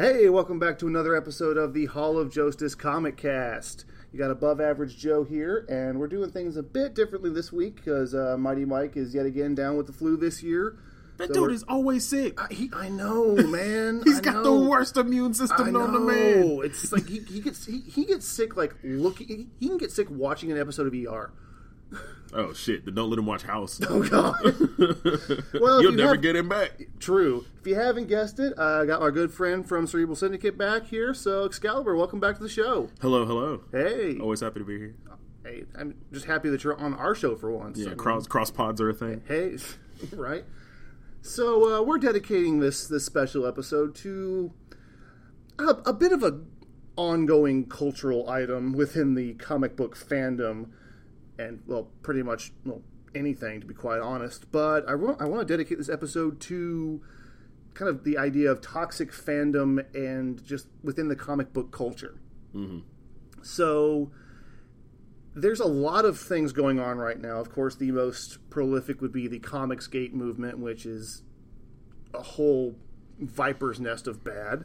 Hey, welcome back to another episode of the Hall of Joestice Comic Cast. You got Above Average Joe here, and we're doing things a bit differently this week because uh, Mighty Mike is yet again down with the flu this year. That So dude is always sick. I, he, I know, man. He's I got know. the worst immune system know. known to man. It's like he, he gets he, he gets sick like looking. He can get sick watching an episode of ER. Oh shit! Then don't let him watch House. Oh God. well, You'll you never have- get him back. True. If you haven't guessed it, I got my good friend from Cerebral Syndicate back here. So Xcallibur, welcome back to the show. Hello, hello. Hey. Always happy to be here. Hey, I'm just happy that you're on our show for once. Yeah, I mean, cross cross pods are a thing. Hey, right. So uh, we're dedicating this this special episode to a, a bit of a ongoing cultural item within the comic book fandom, and well, pretty much well anything to be quite honest. But I want I want to dedicate this episode to kind of the idea of toxic fandom and just within the comic book culture. So there's a lot of things going on right now. Of course, the most prolific would be the Comicsgate movement, which is a whole viper's nest of bad.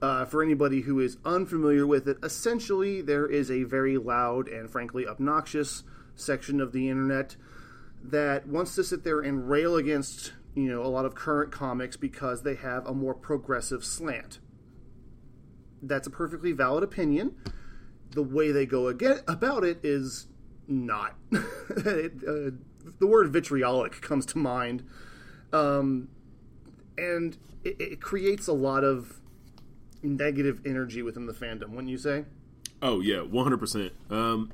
Uh, for anybody who is unfamiliar with it, essentially there is a very loud and frankly obnoxious section of the internet that wants to sit there and rail against you know a lot of current comics because they have a more progressive slant. That's a perfectly valid opinion the way they go again about it is not. it, uh, the word vitriolic comes to mind, um, and it, it creates a lot of negative energy within the fandom. Wouldn't you say? Oh yeah, one hundred percent. Um,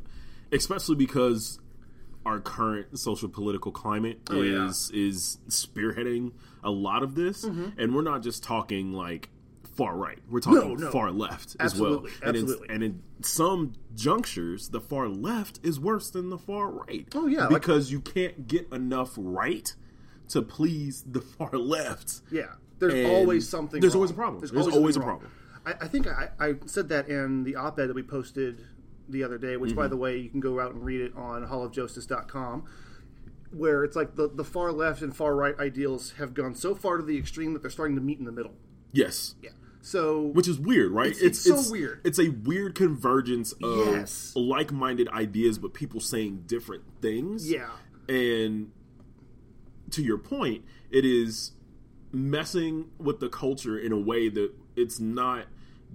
especially because our current social political climate Oh, yeah. Mm-hmm. is is spearheading a lot of this, and we're not just talking like far right. We're talking no. far left Absolutely, as well. And in- absolutely. And in, some junctures, the far left is worse than the far right. Oh, yeah, like- because you can't get enough right to please the far left. Yeah. There's And always something. there's wrong. always a problem. There's always a problem. I, I think I, I said that in the op-ed that we posted the other day, which, Mm-hmm. by the way, you can go out and read it on hallofjoestice.com, where it's like the, the far left and far right ideals have gone so far to the extreme that they're starting to meet in the middle. Yes. Yeah. So which is weird, right? It's- it's so weird. It's a weird convergence of Yes. like-minded ideas, but people saying different things. yeah, and to your point, it is messing with the culture in a way that it's not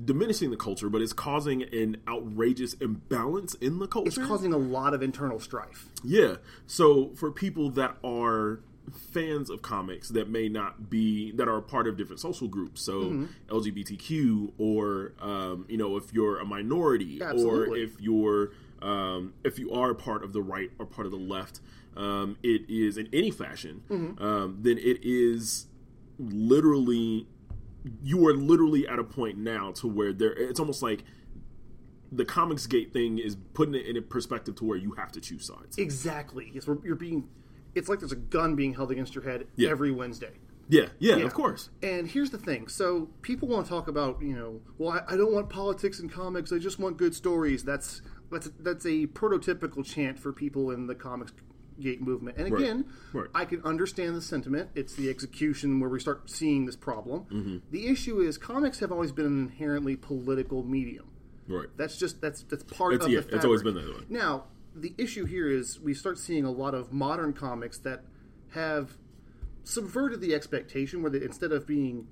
diminishing the culture, but it's causing an outrageous imbalance in the culture. it's causing a lot of internal strife. Yeah. So for people that are fans of comics that may not be that are part of different social groups, so Mm-hmm. LGBTQ, or um, you know, if you're a minority, or if you're um, if you are part of the right or part of the left, um, it is in any fashion, Mm-hmm. um, then it is literally you are literally at a point now to where there it's almost like the comics gate thing is putting it in a perspective to where you have to choose sides. Exactly. Yes, you're being. It's like there's a gun being held against your head Yeah. every Wednesday. Yeah, yeah, Yeah. of course. And here's the thing. So people want to talk about, you know, well, I, I don't want politics in comics. I just want good stories. That's that's that's a prototypical chant for people in the comics gate movement. And again, Right. I can understand the sentiment. It's the execution where we start seeing this problem. Mm-hmm. The issue is comics have always been an inherently political medium. Right. That's just that's that's part It's- of yeah, the it's always been that way. Now, the issue here is we start seeing a lot of modern comics that have subverted the expectation where they, instead of being,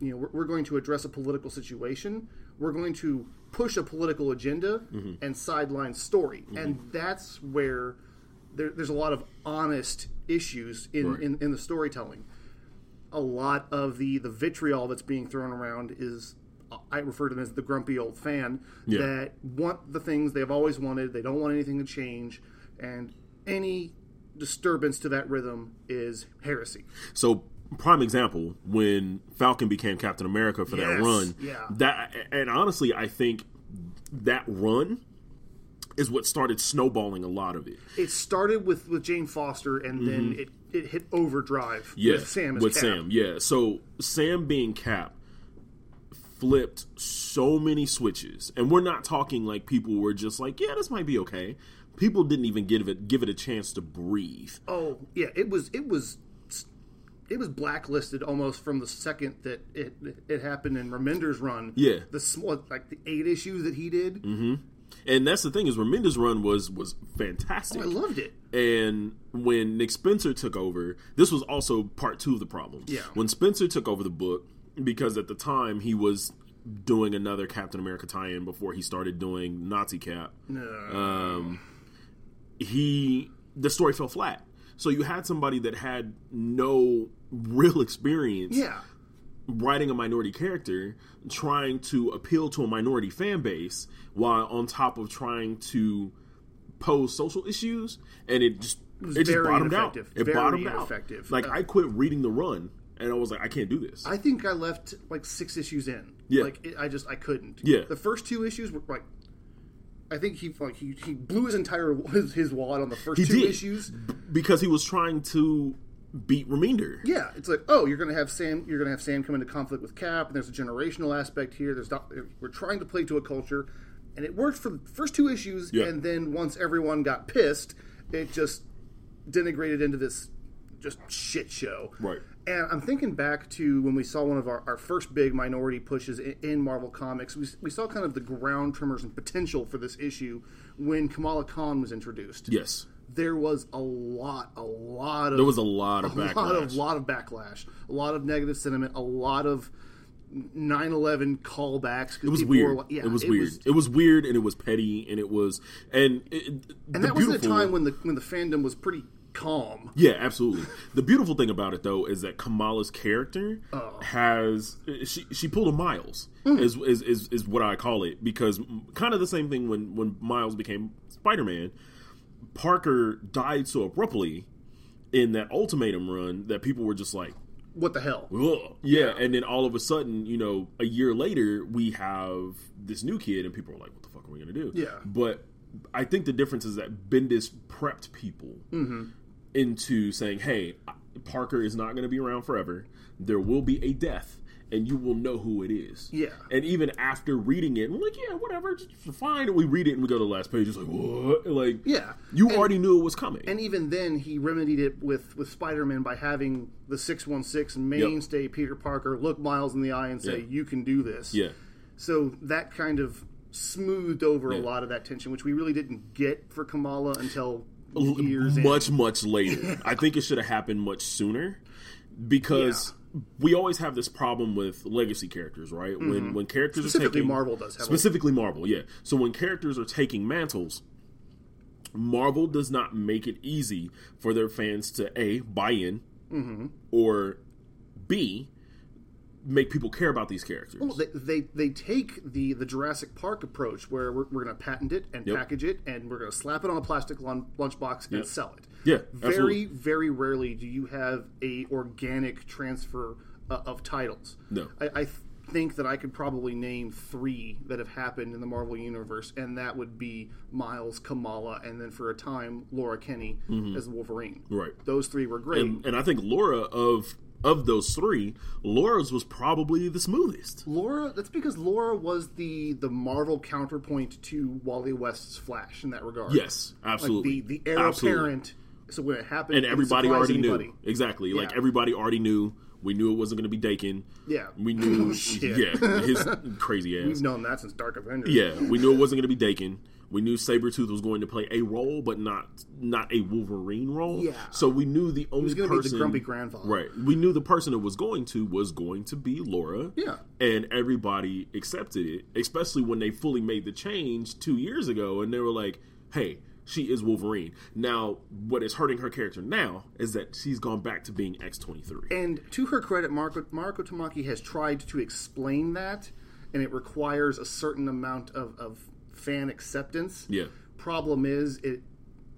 you know, we're, we're going to address a political situation, we're going to push a political agenda Mm-hmm. and sideline story, and that's where there, there's a lot of honest issues in, Right. in, in the storytelling. A lot of the the vitriol that's being thrown around is. I refer to them as the grumpy old fan Yeah. that want the things they've always wanted. They don't want anything to change, and any disturbance to that rhythm is heresy. So prime example when Falcon became Captain America for that run. yeah. That and honestly, I think that run is what started snowballing a lot of it. It started with, with Jane Foster, and then it, it hit overdrive Mm-hmm. Yeah, with Sam as with Cap. Sam. Yeah. So Sam being Cap flipped so many switches, and we're not talking like people were just like, yeah, this might be okay. People didn't even give it give it a chance to breathe. Oh yeah, it was it was it was blacklisted almost from the second that it it happened in Remender's run. Yeah. the small like the eight issues that he did. Mm-hmm. And that's the thing is Remender's run was was fantastic. I loved it. And when Nick Spencer took over, this was also part two of the problem. Yeah. When Spencer took over the book, because at the time he was doing another Captain America tie-in before he started doing Nazi Cap. Um, he the story fell flat. So you had somebody that had no real experience Yeah, writing a minority character, trying to appeal to a minority fan base, while on top of trying to pose social issues, and it just it, was just bottomed out. ineffective. It Very bottomed out. Like Uh, I quit reading the run, and I was like, I can't do this. I think I left like six issues in. Yeah. like it, I just I couldn't. Yeah. the first two issues were like. I think he like he, he blew his entire his, his wad on the first He two did. issues. because he was trying to beat Remender. Yeah, it's like, oh, you're gonna have Sam. You're gonna have Sam come into conflict with Cap, and there's a generational aspect here. There's not. We're trying to play to a culture, and it worked for the first two issues, Yeah. and then once everyone got pissed, it just denigrated into this just shit show. Right. And I'm thinking back to when we saw one of our, our first big minority pushes in, in Marvel Comics. We, we saw kind of the ground tremors and potential for this issue when Kamala Khan was introduced. Yes, There was a lot, a lot of there was a lot of a backlash. lot of lot of backlash, a lot of negative sentiment, a lot of 9/11 callbacks. it was weird. it was weird. it was weird, and it was petty, and it was and it, and that was at a time when the when the fandom was pretty calm. Yeah, absolutely. The beautiful thing about it though is that Kamala's character Oh. has she she pulled a Miles Mm. is, is is is what I call it because kind of the same thing when when Miles became Spider Man. Parker died so abruptly in that ultimatum run that people were just like, What the hell? Ugh. Yeah, and then all of a sudden, you know, a year later, we have this new kid, and people are like, "What the fuck are we gonna do?" Yeah. But I think the difference is that Bendis prepped people Mm-hmm. into saying, "Hey, Parker is not gonna be around forever. There will be a death." And you will know who it is. Yeah. And even after reading it, we're like, yeah, whatever, just fine. And we read it and we go to the last page. It's like, what? Like, Yeah. you And- already knew it was coming. And even then, he remedied it with with Spider-Man by having the 616 mainstay Peter Parker look Miles in the eye and say, Yeah. "You can do this." yeah. So that kind of smoothed over a lot of that tension, which we really didn't get for Kamala until years in. much much later i think it should have happened much sooner because we always have this problem with legacy characters right when when characters Mm-hmm. Specifically, are taking Marvel does specifically marvel yeah so when characters are taking mantles marvel does not make it easy for their fans to a buy in Mm-hmm. or b make people care about these characters Well, they, they they take the the Jurassic Park approach where we're, we're going to patent it and Yep. package it and we're going to slap it on a plastic lun- lunchbox and Yep. sell it. Yeah, very absolutely. very rarely do you have a organic transfer uh, of titles. No. I, I th- think that I could probably name three that have happened in the Marvel universe, and that would be Miles, Kamala, and then for a time Laura Kinney as Wolverine. Mm-hmm. Right. Those three were great. and, and i think laura of of those three laura's was probably the smoothest Laura, that's because Laura was the the Marvel counterpoint to Wally West's Flash in that regard. Yes, absolutely. Like the the heir Absolutely. apparent. So when it happened, and everybody already anybody. knew exactly. Like everybody already knew. We knew it wasn't going to be Daken. Yeah. we knew. Oh, shit. Yeah, his crazy ass. We've known that since Dark Avengers. Yeah, we knew it wasn't going to be Daken. We knew Sabretooth was going to play a role, but not not a Wolverine role. Yeah. So we knew the only was gonna be the grumpy grandfather. Right. We knew the person it was going to was going to be Laura. Yeah. And everybody accepted it, especially when they fully made the change two years ago, and they were like, "Hey, she is Wolverine." Now, what is hurting her character now is that she's gone back to being X twenty three. And to her credit, Mariko, Mariko Tamaki has tried to explain that, and it requires a certain amount of, of fan acceptance. Yeah. Problem is, it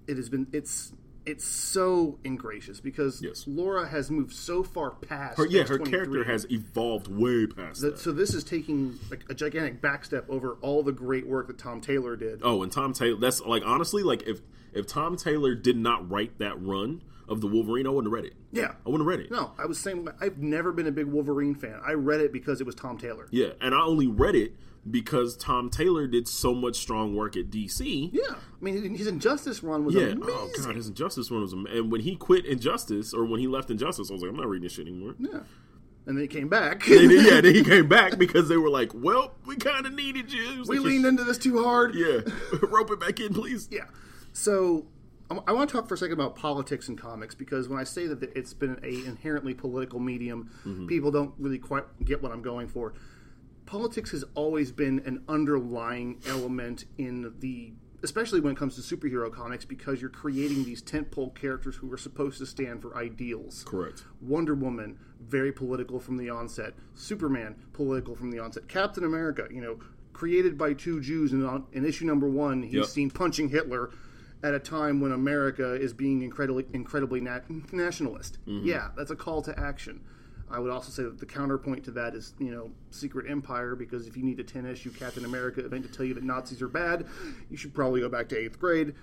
it has been it's it's so ingracious because Yes. Laura has moved so far past. Her, yeah, her character has evolved way past that. that- so this is taking like a gigantic backstep over all the great work that Tom Taylor did. Oh, and Tom Taylor. That's like honestly, like if if Tom Taylor did not write that run of the Wolverine, I wouldn't have read it. Yeah. I wouldn't have read it. No, I was saying I've never been a big Wolverine fan. I read it because it was Tom Taylor. Yeah, and I only read it because Tom Taylor did so much strong work at DC. Yeah, I mean his Injustice run was Yeah. amazing. Oh god, his Injustice run was, am- and when he quit Injustice or when he left Injustice, I was like, I'm not reading this shit anymore. Yeah, and then he came back. And then, yeah, then he came back because they were like, "Well, we kind of needed you." We like, leaned into this too hard. Yeah, rope it back in, please. Yeah. So I- I want to talk for a second about politics and comics because when I say that it's been a inherently political medium, Mm-hmm. people don't really quite get what I'm going for. Politics has always been an underlying element in the especially when it comes to superhero comics because you're creating these tentpole characters who are supposed to stand for ideals. Correct. Wonder Woman, very political from the onset. Superman, political from the onset. Captain America, you know, created by two Jews, and on, in issue number one, he's Yep. seen punching Hitler at a time when America is being incredibly, incredibly na- nationalist. Mm-hmm. Yeah, that's a call to action. I would also say that the counterpoint to that is, you know, Secret Empire, because if you need a 10 issue Captain America event to tell you that Nazis are bad, you should probably go back to eighth grade.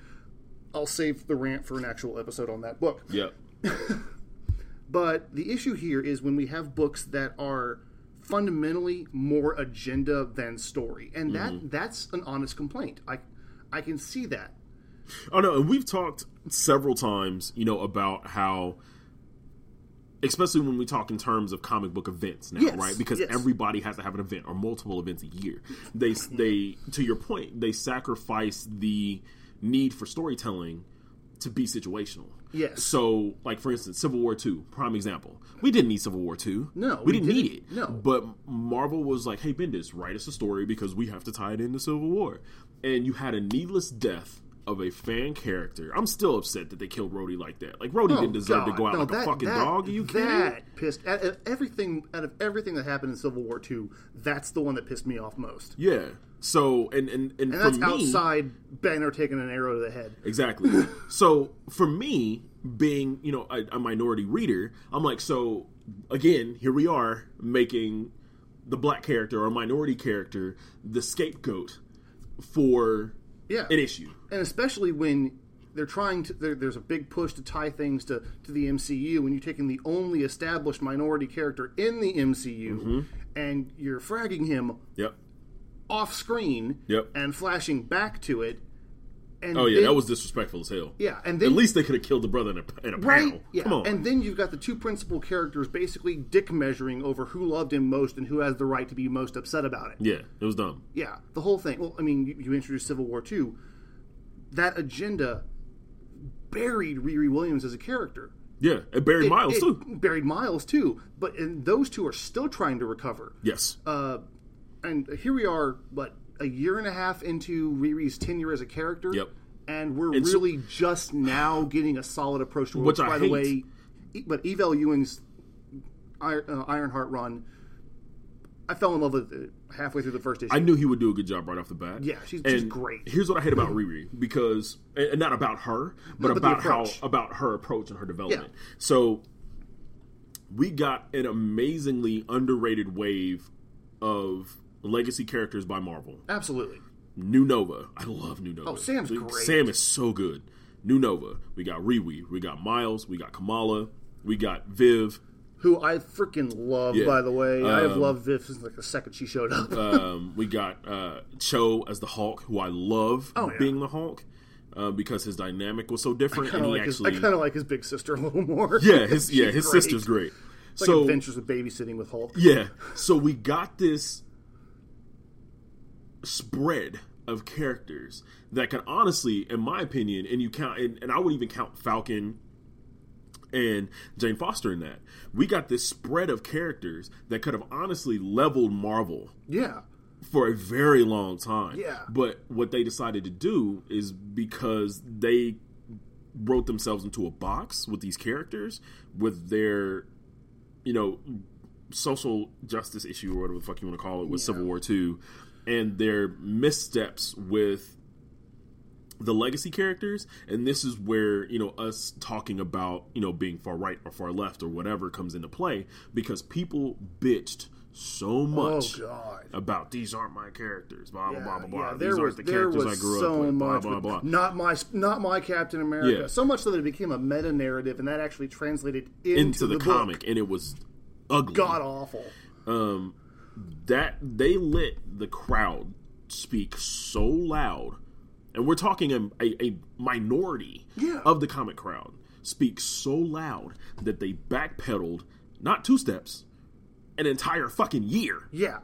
I'll save the rant for an actual episode on that book. Yep. But the issue here is when we have books that are fundamentally more agenda than story, and that mm-hmm. that's an honest complaint. I I can see that. Oh no, and we've talked several times, you know, about how especially when we talk in terms of comic book events now, Yes, right? Because yes. everybody has to have an event or multiple events a year. They they to your point, they sacrifice the need for storytelling to be situational. Yes. So, like for instance, Civil War Two, prime example. We didn't need Civil War Two. No, we, we didn't need didn't. it. No. But Marvel was like, "Hey, Bendis, write us a story because we have to tie it into Civil War." And you had a needless death of a fan character. I'm still upset that they killed Rhodey like that. Like Rhodey didn't oh, deserve to go out No, like that- a fucking that- dog. Are you kidding? That pissed out of everything out of everything that happened in Civil War Two. That's the one that pissed me off most. Yeah. So and and and, And that's me, outside Banner taking an arrow to the head. Exactly. so for me, being you know a, a minority reader, I'm like, so again, here we are making the black character or minority character the scapegoat for Yeah. an issue. and especially when they're trying to there, there's a big push to tie things to, to the MCU when you're taking the only established minority character in the MCU Mm-hmm. and you're fragging him Yep. off screen Yep. and flashing back to it and Oh yeah, then- that was disrespectful as hell. yeah and At least they could have killed the brother in a, in a right panel. yeah Come on. and then you've got the two principal characters basically dick measuring over who loved him most and who has the right to be most upset about it yeah, it was dumb. Yeah, the whole thing. Well, I mean, you, you introduced Civil War two. That agenda buried Riri Williams as a character. Yeah, and Barry It- Miles it too. Buried Miles too. But and those two are still trying to recover. Yes. Uh, and here we are, what a year and a half into Riri's tenure as a character. Yep. And we're And so- really just now getting a solid approach to it. Which I by hate. the way, but Eve L. Ewing's Iron, uh, Ironheart run, I fell in love with it halfway through the first issue. I knew he would do a good job right off the bat. Yeah, she's- she's great. Here's what I hate about Riri because, and not about her, but but about how about her approach and her development. Yeah. So we got an amazingly underrated wave of legacy characters by Marvel. Absolutely. New Nova, I love New Nova. Oh, Sam's We- great. Sam is so good. New Nova, we got Riri, we got Miles, we got Kamala, we got Viv. who I freaking love, Yeah. by the way. I have Um, loved Viv since like the second she showed up. Um, we got uh, Cho as the Hulk, who I love Oh, yeah. being the Hulk uh, because his dynamic was so different, and he like his, I kind of like his big sister a little more. yeah, his yeah, his great. sister's great. It's like so Adventures of Babysitting with Hulk. yeah, so we got this spread of characters that can honestly, in my opinion, and you count, and, and I would even count Falcon and Jane Foster in that. We got this spread of characters that could have honestly leveled Marvel Yeah, for a very long time. Yeah. But what they decided to do is because they wrote themselves into a box with these characters, with their, you know, social justice issue or whatever the fuck you want to call it with Yeah. Civil War Two, and their missteps with the legacy characters and this is where you know us talking about you know being far right or far left or whatever comes into play because people bitched so much Oh about these aren't my characters, blah blah blah blah blah. there these was aren't the characters I grew so up with, blah blah blah. Not my not my Captain America. Yeah. So much so that it became a meta narrative, and that actually translated into, Into the, book. comic, and it was ugly. God awful. um, that they let the crowd speak so loud, and we're talking a, a, a minority Yeah. of the comic crowd speak so loud that they backpedaled not two steps, an entire fucking year. Yeah.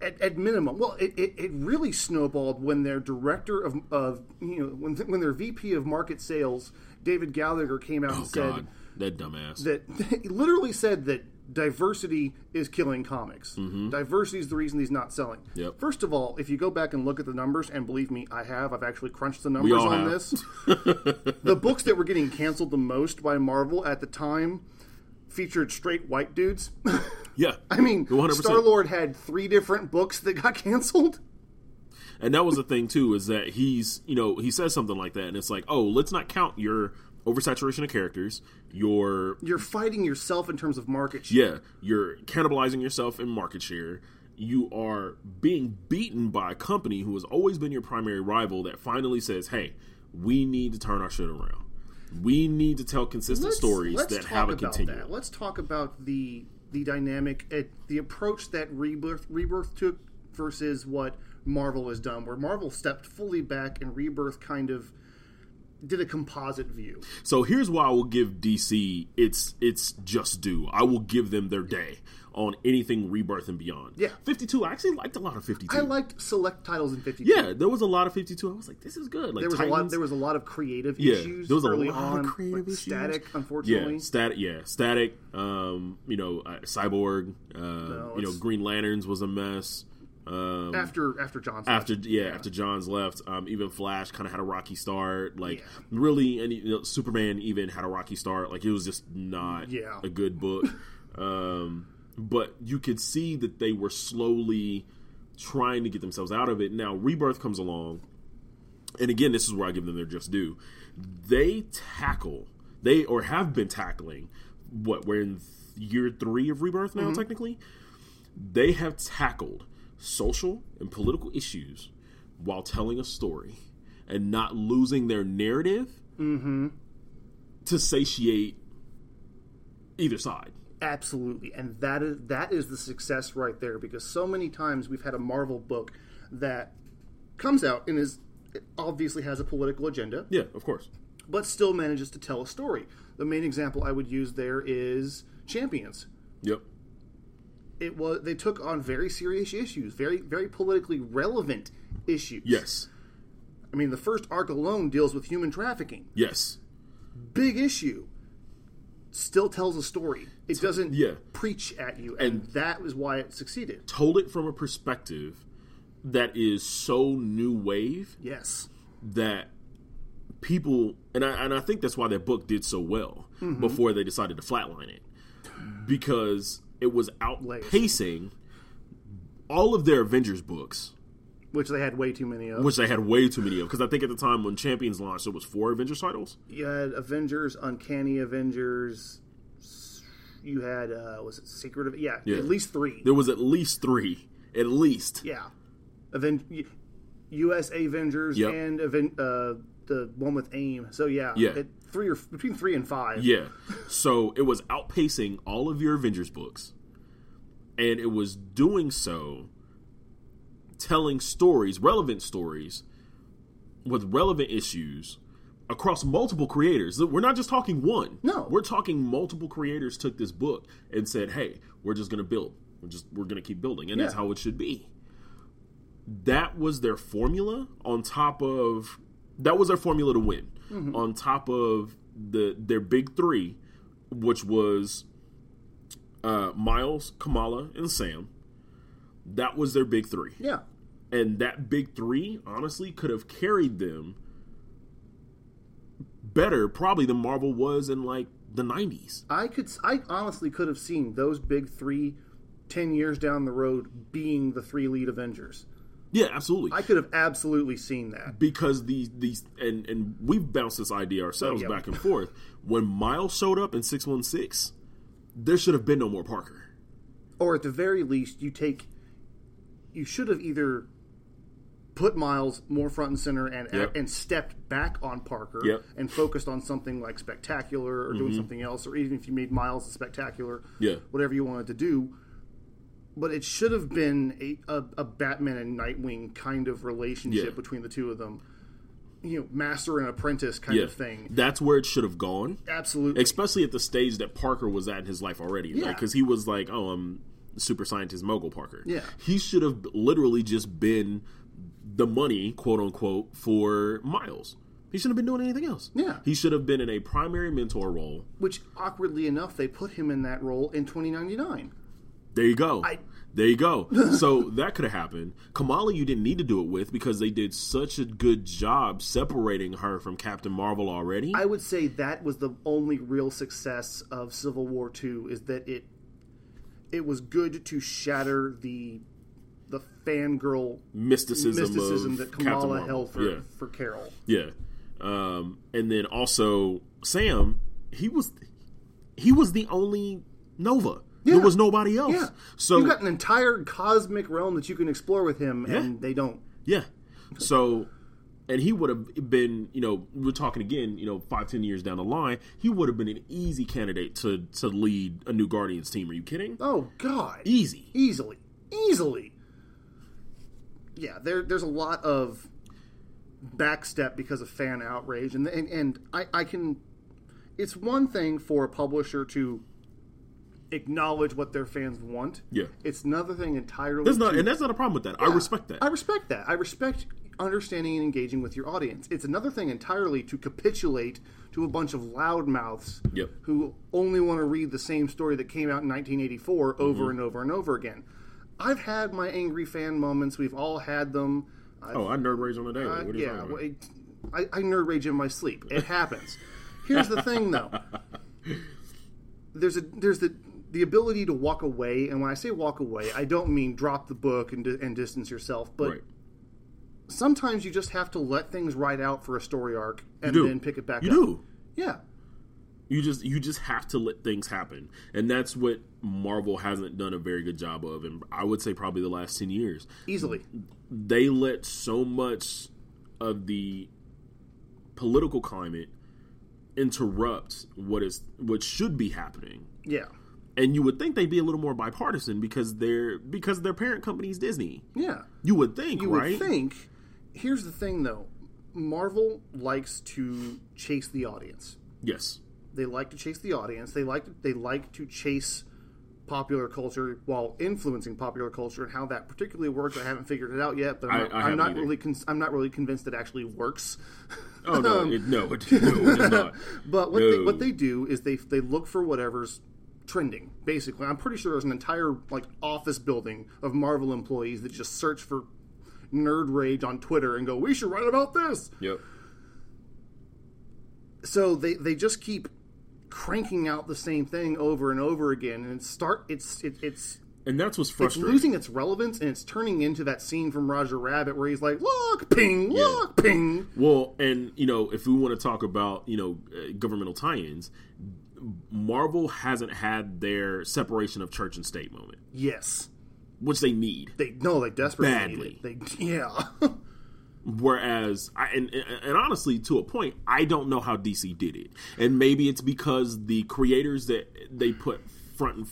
At, at minimum, well, it, it, it really snowballed when their director of, of you know when when their VP of market sales, David Gallagher, came out and Oh said that dumbass. that literally said that diversity is killing comics. Diversity is the reason he's not selling. Mm-hmm. Yep. First of all, if you go back and look at the numbers, and believe me, I have, I've actually crunched the numbers on have. this. the books that were getting canceled the most by Marvel at the time featured straight white dudes. yeah, I mean, Star Lord had three different books that got canceled. And that was the thing too, is that he's you know he says something like that, and it's like, oh, let's not count your oversaturation of characters, You're You're fighting yourself in terms of market share. yeah, you're cannibalizing yourself in market share. You are being beaten by a company who has always been your primary rival that finally says, hey, we need to turn our shit around. We need to tell consistent stories let's that have a about continuum. That. Let's talk about the the dynamic, uh, the approach that Rebirth Rebirth took versus what Marvel has done, where Marvel stepped fully back and Rebirth kind of did a composite view. So here's why I will give DC its its just due. I will give them their day on anything Rebirth and beyond. Yeah. 52. I actually liked a lot of 52. I liked select titles in 52. yeah, there was a lot of 52. I was like, this is good. Like There was a lot. There was a lot of creative Yeah, issues there was a early lot of on. creative like issues. Static, yeah, static. Yeah, static. Um, you know, uh, cyborg. Uh, you know, Green Lanterns was a mess. Um, After after Johnson. after yeah, after Johns left, um, even Flash kind of had a rocky start. Like Yeah. really, and you know, Superman even had a rocky start. Like it was just not Yeah. a good book. um, but you could see that they were slowly trying to get themselves out of it. Now Rebirth comes along, and again, this is where I give them their just due. They tackle they or have been tackling what we're in year three of Rebirth now. Technically, they have tackled social and political issues while telling a story and not losing their narrative mm-hmm. to satiate either side. Absolutely, and that is that is the success right there because so many times we've had a Marvel book that comes out and is obviously has a political agenda, Yeah, of course. but still manages to tell a story. The main example I would use there is Champions. Yep. It was they took on very serious issues, very very politically relevant issues. Yes. I mean the first arc alone deals with human trafficking. Yes. Big issue. Still tells a story. It doesn't yeah. preach at you, and, that was why it succeeded. Told it from a perspective that is so new wave Yes. that people and I and I think that's why that book did so well Mm-hmm. before they decided to flatline it because it was outpacing all of their Avengers books, which they had way too many of. which they had way too many of. Because I think at the time when Champions launched, it was four Avengers titles. you had Avengers, Uncanny Avengers. You had uh, was it Secret of yeah, Yeah. at least three. There was at least three, at least. Yeah, Aven- U.S. Avengers Yep. and Aven- uh, the one with AIM. So yeah, Yeah. it- three or between three and five. Yeah. So it was outpacing all of your Avengers books. And it was doing so telling stories, relevant stories with relevant issues across multiple creators. We're not just talking one. No. We're talking multiple creators took this book and said, "Hey, we're just going to build. We're just we're going to keep building." And that's how it should be. That was their formula on top of that was their formula to win. On top of the their big 3, which was uh, Miles, Kamala, and Sam. That was their big 3 yeah. and that big three honestly could have carried them better probably than marvel was in like the 90s I could. I honestly could have seen those big three, ten years down the road, being the three lead Avengers. Yeah absolutely I could have absolutely seen that. because these these and and we've bounced this idea ourselves oh, Yeah. back and forth when miles showed up in 616 there should have been no more parker or at the very least, you take. You should have either put Miles more front and center and Yep. and stepped back on Parker Yep. and focused on something like spectacular or doing mm-hmm. something else, or even if you made Miles a spectacular, Yeah. whatever you wanted to do. But it should have been a, a, a Batman and Nightwing kind of relationship Yeah. between the two of them. You know, master and apprentice kind Yeah, of thing. that's where it should have gone. Absolutely. especially at the stage that Parker was at in his life already. Yeah. because he was like, "Oh, I'm super scientist mogul Parker." Yeah. he should have literally just been the money, quote unquote, for Miles. He shouldn't have been doing anything else. Yeah. he should have been in a primary mentor role. Which, awkwardly enough, they put him in that role in 2099. There you go. I- there you go. so that could have happened. Kamala, you didn't need to do it with because they did such a good job separating her from Captain Marvel already. I would say that was the only real success of Civil War Two is that it it was good to shatter the the fangirl mysticism, mysticism that Kamala held for, Yeah. for Carol. Yeah. Um, and then also Sam, he was he was the only Nova. Yeah. There was nobody else. Yeah. So You've got an entire cosmic realm that you can explore with him, yeah. and they don't. yeah. So and he would have been, you know, we're talking again, you know, five, ten years down the line, he would have been an easy candidate to to lead a new Guardians team. Are you kidding? Oh, God. Easy. Easily. Easily. Yeah, there, there's a lot of backstep because of fan outrage. And, and, and I, I can. It's one thing for a publisher to acknowledge what their fans want. Yeah. It's another thing entirely. There's not to- and that's not a problem with that. I respect that. I respect that. I respect understanding and engaging with your audience. It's another thing entirely to capitulate to a bunch of loudmouths Yep. who only want to read the same story that came out in 1984 Mm-hmm. over and over and over again. I've had my angry fan moments. We've all had them. I, oh, I nerd rage on the daily. uh, What yeah, well, it- I, I nerd rage in my sleep. It happens. Here's the thing, though. There's a there's the the ability to walk away, and when I say walk away, I don't mean drop the book and, and distance yourself, but right. sometimes you just have to let things ride out for a story arc and then pick it back You up. You do. Yeah. You just you just have to let things happen, and that's what Marvel hasn't done a very good job of, and I would say probably the last ten years. Easily. They let so much of the political climate interrupt what is what should be happening, Yeah. And you would think they'd be a little more bipartisan because their because their parent company is Disney. Yeah. You would think, You right? would think. Here's the thing, though. Marvel likes to chase the audience. Yes. They like to chase the audience. They like they like to chase popular culture while influencing popular culture and how that particularly works. I haven't figured it out yet, but I'm I- not, I I'm haven't either. really con- I'm not really convinced it actually works. Oh no, um, it, no, it, no, it is not. But what they, what they do is they they look for whatever's trending. Basically, I'm pretty sure there's an entire like office building of Marvel employees that just search for nerd rage on Twitter and go, "We should write about this." Yep. So they they just keep cranking out the same thing over and over again, and it's start it's it, it's And that's what's frustrating. it's losing its relevance, and it's turning into that scene from Roger Rabbit where he's like, "Look, ping, look, ping." Well, and you know, if we want to talk about you know uh, governmental tie-ins, Marvel hasn't had their separation of church and state moment, Yes, which they need. they no, they desperately Badly. need it. They yeah. Whereas, I, and, and honestly, to a point, I don't know how DC did it, and maybe it's because the creators that they put front and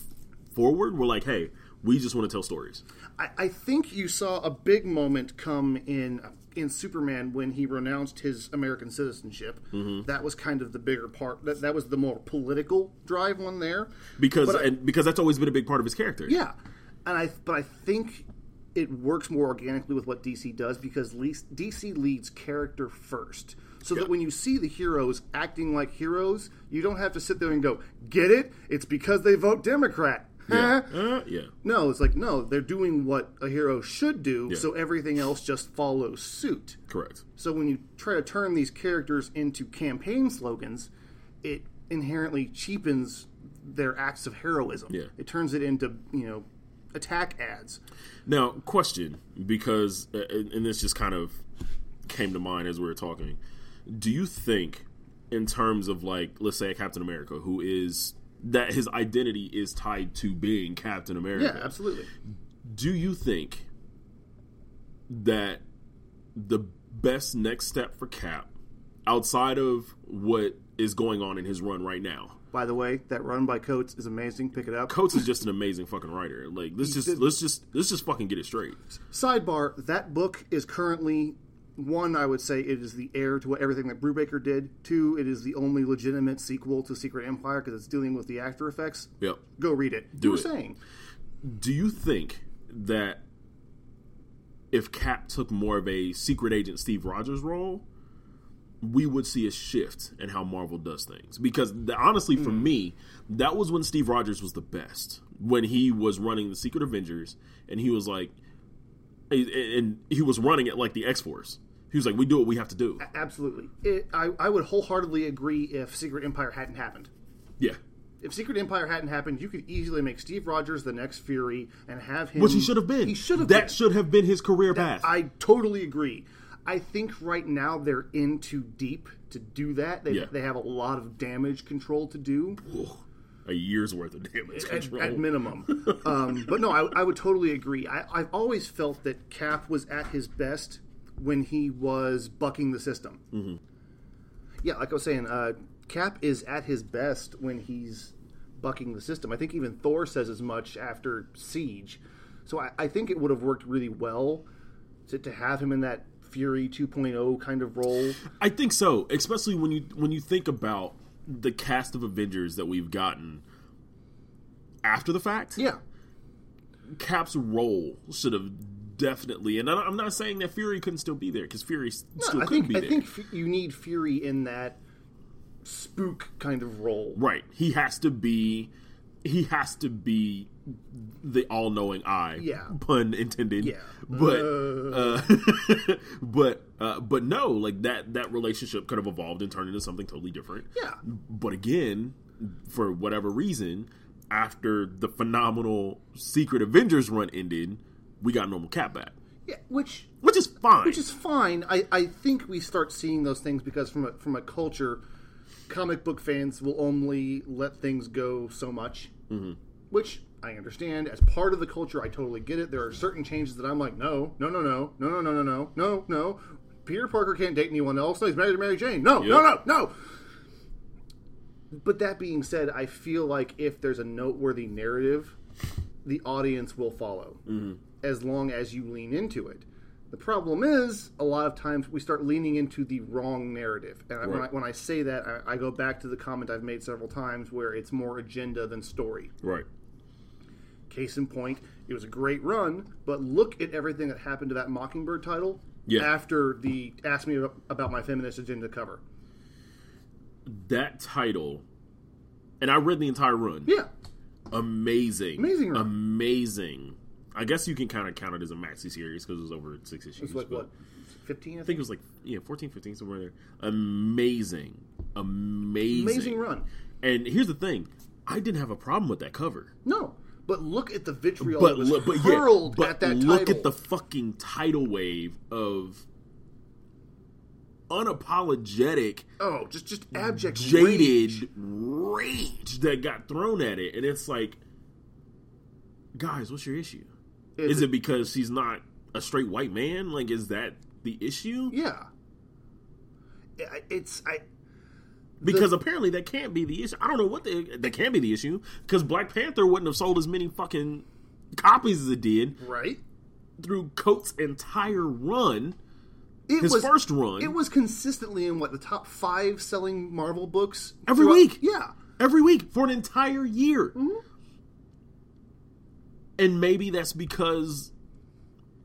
forward were like, "Hey, we just want to tell stories." I, I think you saw a big moment come in in Superman when he renounced his American citizenship. Mm-hmm. That was kind of the bigger part. That that was the more political drive one there. Because But I- and because that's always been a big part of his character. Yeah, and I but I think it works more organically with what DC does because least DC leads character first. So that when you see the heroes acting like heroes, you don't have to sit there and go, "Get it? It's because they vote Democrat." Yeah, Uh, yeah. No, it's like no, they're doing what a hero should do, Yeah. so everything else just follows suit. correct. So when you try to turn these characters into campaign slogans, it inherently cheapens their acts of heroism. Yeah. It turns it into, you know, attack ads. Now, question because uh, and this just kind of came to mind as we were talking. Do you think, in terms of like, let's say a Captain America who is that his identity is tied to being Captain America. Yeah, absolutely. Do you think that the best next step for Cap, outside of what is going on in his run right now, By the way, that run by Coates is amazing. Pick it up. Coates is just an amazing fucking writer. Like let's just did- let's just let's just fucking get it straight. Sidebar: That book is currently one. I would say it is the heir to what everything that Brubaker did. Two, it is the only legitimate sequel to Secret Empire because it's dealing with the after effects. Yep. Go read it. Do you were it. saying Do you think that if Cap took more of a secret agent Steve Rogers role, we would see a shift in how Marvel does things? Because the, honestly, for hmm. me, that was when Steve Rogers was the best. When he was running the Secret Avengers, and he was like, and he was running it like the X Force. He was like, "We do what we have to do." absolutely. It, I I would wholeheartedly agree if Secret Empire hadn't happened. Yeah, If Secret Empire hadn't happened, you could easily make Steve Rogers the next Fury and have him. which he should have been. He should have. That been. should have been his career path. I totally agree. I think right now they're in too deep to do that. They, Yeah. they have a lot of damage control to do a year's worth of damage at, control. at minimum. um, but no, I, I would totally agree. I, I've always felt that Cap was at his best when he was bucking the system. Mm-hmm. Yeah, like I was saying, uh, Cap is at his best when he's bucking the system. I think even Thor says as much after Siege. So I, I think it would have worked really well to, to have him in that Fury 2.0 kind of role. I think so, especially when you when you think about the cast of Avengers that we've gotten after the fact. Yeah. Cap's role should have definitely, and I- I'm not saying that Fury couldn't still be there because Fury s- still I could think be I there. think you need Fury in that spook kind of role. right, he has to be. He has to be the all-knowing eye. Yeah. pun intended. Yeah. but uh, but uh, but no, like that that relationship could have evolved and turned into something totally different. Yeah. But again, for whatever reason, after the phenomenal Secret Avengers run ended, we got normal Cap back, Yeah, which which is fine. which is fine. I, I think we start seeing those things because from a, from a culture, comic book fans will only let things go so much, mm-hmm. which I understand as part of the culture. I totally get it. There are certain changes that I'm like, no, no, no, no, no, no, no, no, no, no, no. Peter Parker can't date anyone else. No, he's married to Mary Jane. No, no, no, no. But that being said, I feel like if there's a noteworthy narrative, the audience will follow as long as you lean into it. The problem is, a lot of times we start leaning into the wrong narrative. And I when, I, when I say that, I, I go back to the comment I've made several times where it's more agenda than story. right. Case in point, it was a great run, but look at everything that happened to that Mockingbird title Yeah. after the Ask Me About My Feminist Agenda cover. That title, and I read the entire run. Yeah. Amazing, Amazing run. amazing. I guess you can kind of count it as a maxi series because it was over six issues. It's like, what, 15? I I think? it was like yeah, 14, 15, somewhere there. Amazing, amazing, Amazing run. And here's the thing: I didn't have a problem with that cover. No. But look at the vitriol but that was look, but yeah, hurled but at that look title. at the fucking tidal wave of unapologetic, oh, just just abject jaded rage. rage. that got thrown at it, and it's like, guys, what's your issue? Is Is it because she's not a straight white man? Like, is that the issue? Yeah. It's I. Because apparently that can't be the issue. I don't know what the, that can be the issue. Because Black Panther wouldn't have sold as many fucking copies as it did Right. through Coates' entire run. It His was first run. It was consistently in what the top five selling Marvel books Every week. Yeah. every week for an entire year. Mm-hmm. And maybe that's because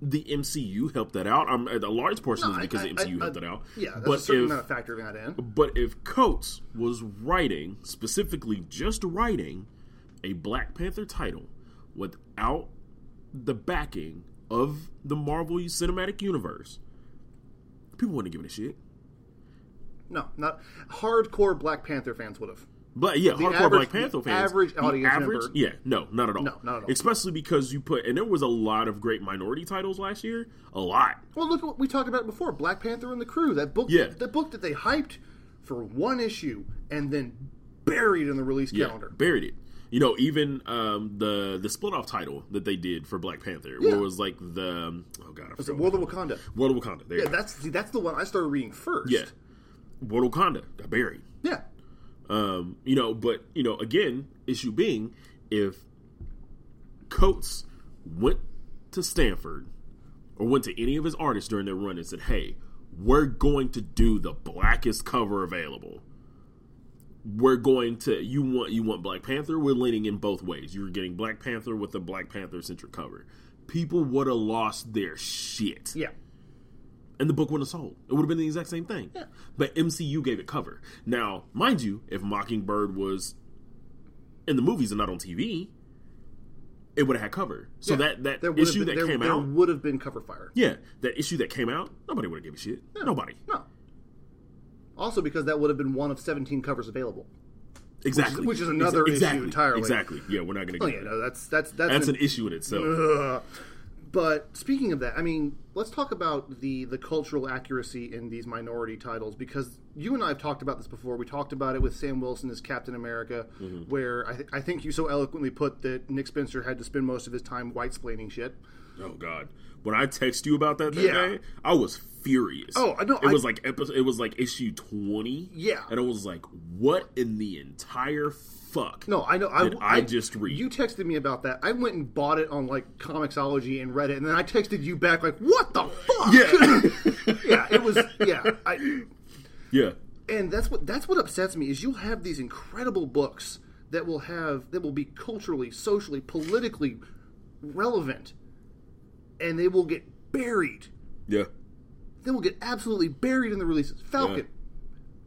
the MCU helped that out. Um, a large portion No, is because I- the MCU I- helped that out. Yeah. There's but a certain if amount of factor in that in. but if Coates was writing specifically just writing a Black Panther title without the backing of the Marvel Cinematic Universe, people wouldn't give it a shit. No, not hardcore Black Panther fans would have. But yeah, hardcore average- Black Panther fans. average the audience average, member- yeah, no, not at all. No, not at all. Especially because you put, and there was a lot of great minority titles last year. A lot. Well, look at what we talked about before: Black Panther and the Crew. That book. Yeah. That book that they hyped for one issue and then buried in the release Yeah, calendar. buried it. You know, even um, the the split off title that they did for Black Panther, where it was like the um, oh god, I the forgot. World of Wakanda. World of Wakanda. There you Yeah, go. that's see, that's the one I started reading first. yeah, World of Wakanda got buried. yeah, Um, you know, but you know, again, issue being if Coates went to Stanford or went to any of his artists during their run and said, "Hey, we're going to do the blackest cover available. We're going to you want you want Black Panther. We're leaning in both ways. You're getting Black Panther with a Black Panther centric cover. People would have lost their shit." yeah, and the book wouldn't have sold. It would have been the exact same thing. Yeah. But MCU gave it cover. Now, mind you, if Mockingbird was in the movies and not on TV, it would have had cover. So Yeah. that that There would have issue been, that there, came there out, would have been cover fire. yeah, that issue that came out, nobody would have given a shit. Nobody. No. Also, because that would have been one of seventeen covers available. Exactly. which is another issue entirely. Exactly. Yeah, we're not going to Oh get yeah, that. no, that's that's that's, That's an- an issue in itself. Ugh. But speaking of that, I mean, let's talk about the the cultural accuracy in these minority titles because you and I have talked about this before. We talked about it with Sam Wilson as Captain America, Mm-hmm. where I, th- I think you so eloquently put that Nick Spencer had to spend most of his time white splaining shit. Oh God! When I text you about that that Yeah. day, I was furious. Oh, I know, It I- was like episode. It was like issue twenty. Yeah. and it was like, what in the entire fuck? No, I know. I, Did I just read? You texted me about that. I went and bought it on like Comixology and read it, and then I texted you back like, "What the fuck?" Yeah, yeah. It was yeah. I, yeah, and that's what that's what upsets me is you'll have these incredible books that will have that will be culturally, socially, politically relevant, and they will get buried. yeah. They will get absolutely buried in the releases. Falcon,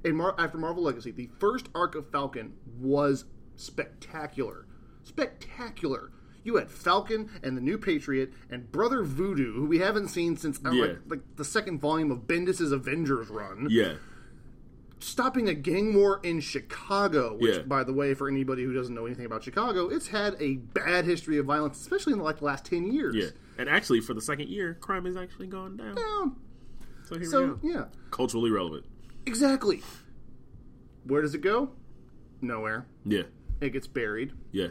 in Mar- after Marvel Legacy, the first arc of Falcon was spectacular, spectacular. You had Falcon and the New Patriot and Brother Voodoo, who we haven't seen since uh, Yeah. like, like the second volume of Bendis's Avengers run Yeah, stopping a gang war in Chicago, which, Yeah. by the way, for anybody who doesn't know anything about Chicago, it's had a bad history of violence, especially in like the last ten years. yeah. And actually, for the second year, crime has actually gone down. Um, So here we go. yeah, Culturally relevant. exactly. Where does it go? Nowhere. Yeah, It gets buried, yeah.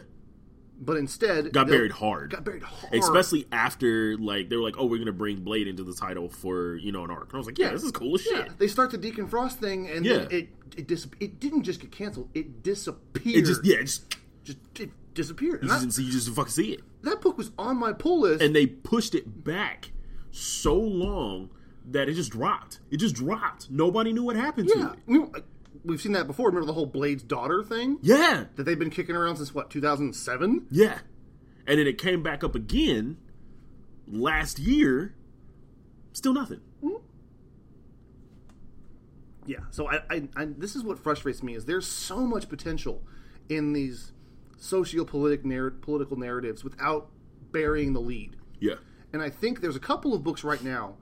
but instead Got buried hard. Got buried hard. Especially after like they were like, oh, we're gonna bring Blade into the title for you know an arc. And I was like, yeah, this is cool as Yeah, shit. they start the Deacon Frost thing, and Yeah. then it it dis- it didn't just get canceled; it disappeared. It just yeah, it just just it disappeared. You that, didn't you just fucking see it. that book was on my pull list. and they pushed it back so long that it just dropped. It just dropped. Nobody knew what happened to yeah, it. We've seen that before. Remember the whole Blade's daughter thing? Yeah, that they've been kicking around since what 2007 yeah. And then it came back up again last year. Still nothing. yeah so I, I, I this is what frustrates me is there's so much potential in these socio-political narr- political narratives without burying the lead Yeah, and i think there's a couple of books right now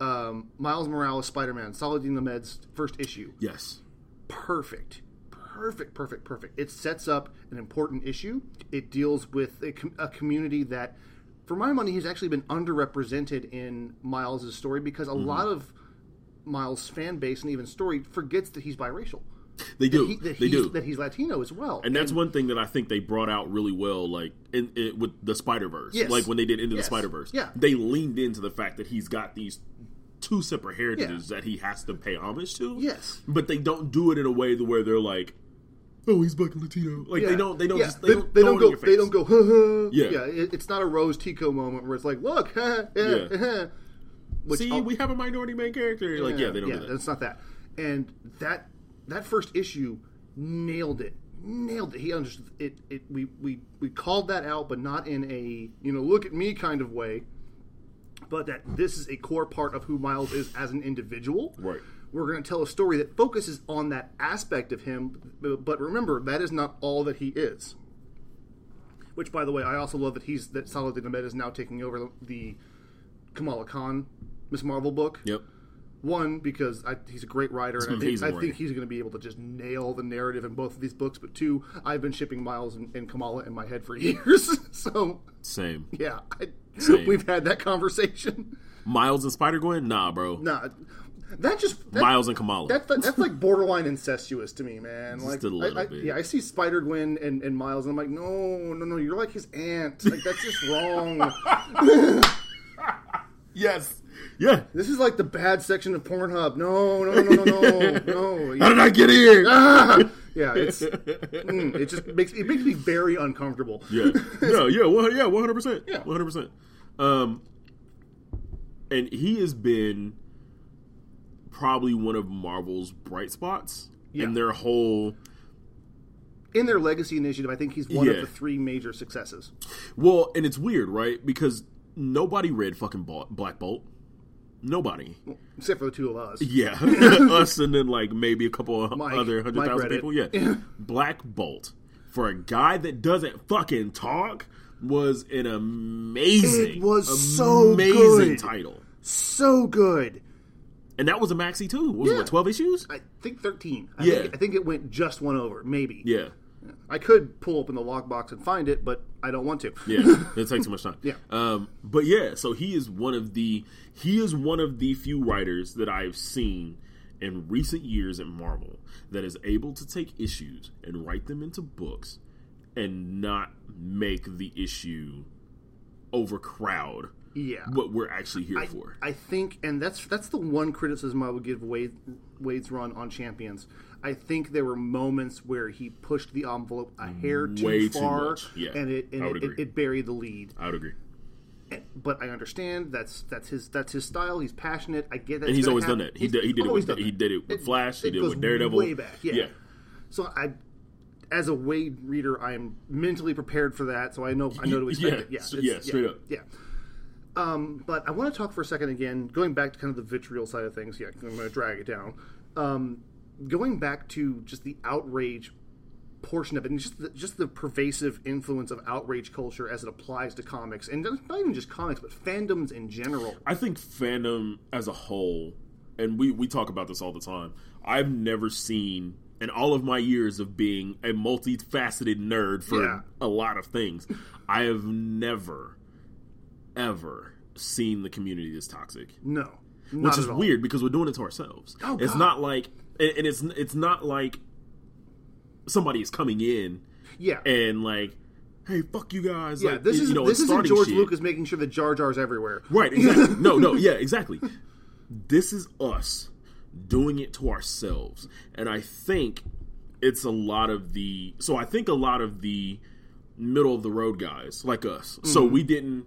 um, miles morales spider-man saladin Ahmed's first issue yes, perfect perfect perfect perfect it sets up an important issue it deals with a, com- a community that for my money has actually been underrepresented in miles' story because a mm-hmm. lot of miles' fan base and even story forgets that he's biracial they do. that, he, that they he's, do. that he's latino as well and that's one thing that I think they brought out really well, like in, in with the Spider Verse, Yes. like when they did Into Yes. the Spider Verse. Yeah. they leaned into the fact that he's got these two separate heritages that he has to pay homage to. Yes. but they don't do it in a way where they're like, "Oh, he's black and Latino." Like Yeah. they don't. They don't. Yeah. Just, they, they, don't. they don't go they don't go huh, huh. Yeah. yeah it, it's not a rose tico moment where it's like look huh, yeah, Yeah. Which See, I'll- we have a minority main character. Like, yeah, they don't yeah, do that. It's not that. And that that first issue nailed it. Nailed it. He understood it. It we we we called that out, but not in a you know look at me kind of way. But that this is a core part of who Miles is as an individual. Right. We're going to tell a story that focuses on that aspect of him. But remember, that is not all that he is. Which, by the way, I also love that he's that Saladin Ahmed is now taking over the Kamala Khan Miss Marvel book. Yep. One because I, he's a great writer, and I think, I think he's going to be able to just nail the narrative in both of these books. But two, I've been shipping Miles and, and Kamala in my head for years, so Same. yeah, I, Same. we've had that conversation. Miles and Spider Gwen? Nah, bro. Nah, That just that, Miles and Kamala. That's that's like borderline incestuous to me, man. like, a little I, I, bit. yeah, I see Spider Gwen and, and Miles, and I'm like, no, no, no, you're like his aunt. Like that's just wrong. yes. Yeah. this is like the bad section of Pornhub. No, no, no, no, no, no. How did I get here? Ah! Yeah, it's mm, it just makes it makes me very uncomfortable. Yeah, no, yeah, one, yeah, one hundred percent, Yeah. one hundred percent. Um, and he has been probably one of Marvel's bright spots Yeah. in their whole. In their legacy initiative, I think he's one Yeah. of the three major successes. Well, and it's weird, right? Because nobody read fucking Black Bolt. Nobody. Except for the two of us. Yeah, us and then like maybe a couple of Mike. other hundred Mike thousand read it. people. Yeah, Black Bolt for a guy that doesn't fucking talk was an amazing, It was so amazing good. title, So good. and that was a maxi too. Was it Yeah. what, twelve issues? I think 13. I Yeah. Think, I think it went just one over, maybe. Yeah, I could pull open the lockbox and find it, but I don't want to. yeah, it takes too much time. Yeah. um, but yeah, so he is one of the he is one of the few writers that I've seen in recent years at Marvel that is able to take issues and write them into books and not make the issue overcrowd Yeah. what we're actually here I, for. I think, and that's that's the one criticism I would give Wade, Wade's run on Champions. I think there were moments where he pushed the envelope a hair too Way too far, much. Yeah, and it and it, it, it buried the lead. I would agree. But I understand that's that's his that's his style. He's passionate. I get that, And he's always done that. He did, he did it with he did it with Flash. He did it with Daredevil. way back. Yeah. yeah. So I, as a Wade reader, I am mentally prepared for that. So I know I know to expect Yeah, it. Yeah, s- it's- yeah, straight up. Yeah. Um, but I want to talk for a second again, going back to kind of the vitriol side of things. Yeah, I'm going to drag it down. Um, going back to just the outrage portion of it, and just the, just the pervasive influence of outrage culture as it applies to comics, and not even just comics, but fandoms in general. I think fandom as a whole, and we, we talk about this all the time, I've never seen in all of my years of being a multifaceted nerd for Yeah. a lot of things, I have never, ever seen the community this toxic. No, Which is weird because we're doing it to ourselves. Oh, it's not like and and it's it's not like somebody is coming in Yeah, and like, hey, fuck you guys. yeah. like, This you is know, this isn't George shit. Lucas making sure that Jar Jar's everywhere. Right, exactly. no, no, yeah, exactly. This is us doing it to ourselves. And I think it's a lot of the so I think a lot of the middle of the road guys like us. So Mm-hmm. we didn't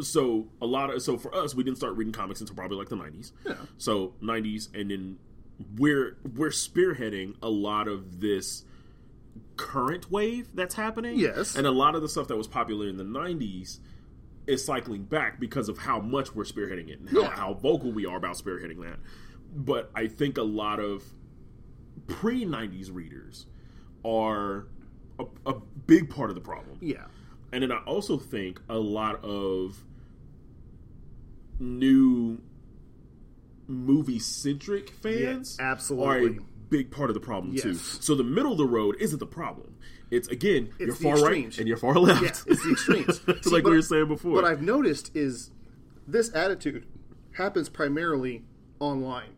so a lot of so for us we didn't start reading comics until probably like the 90s. Yeah. So 90s and then we're we're spearheading a lot of this current wave that's happening. Yes. And a lot of the stuff that was popular in the 90s is cycling back because of how much we're spearheading it and how, how vocal we are about spearheading that. But I think a lot of pre 90s readers are a, a big part of the problem. Yeah, And then I also think a lot of new movie centric fans Yeah, absolutely. are a big part of the problem too. So the middle of the road isn't the problem. It's again, you're It's the far right and you're far left. yeah. It's the extremes. It's See, like we were saying before. What I've noticed is this attitude happens primarily online.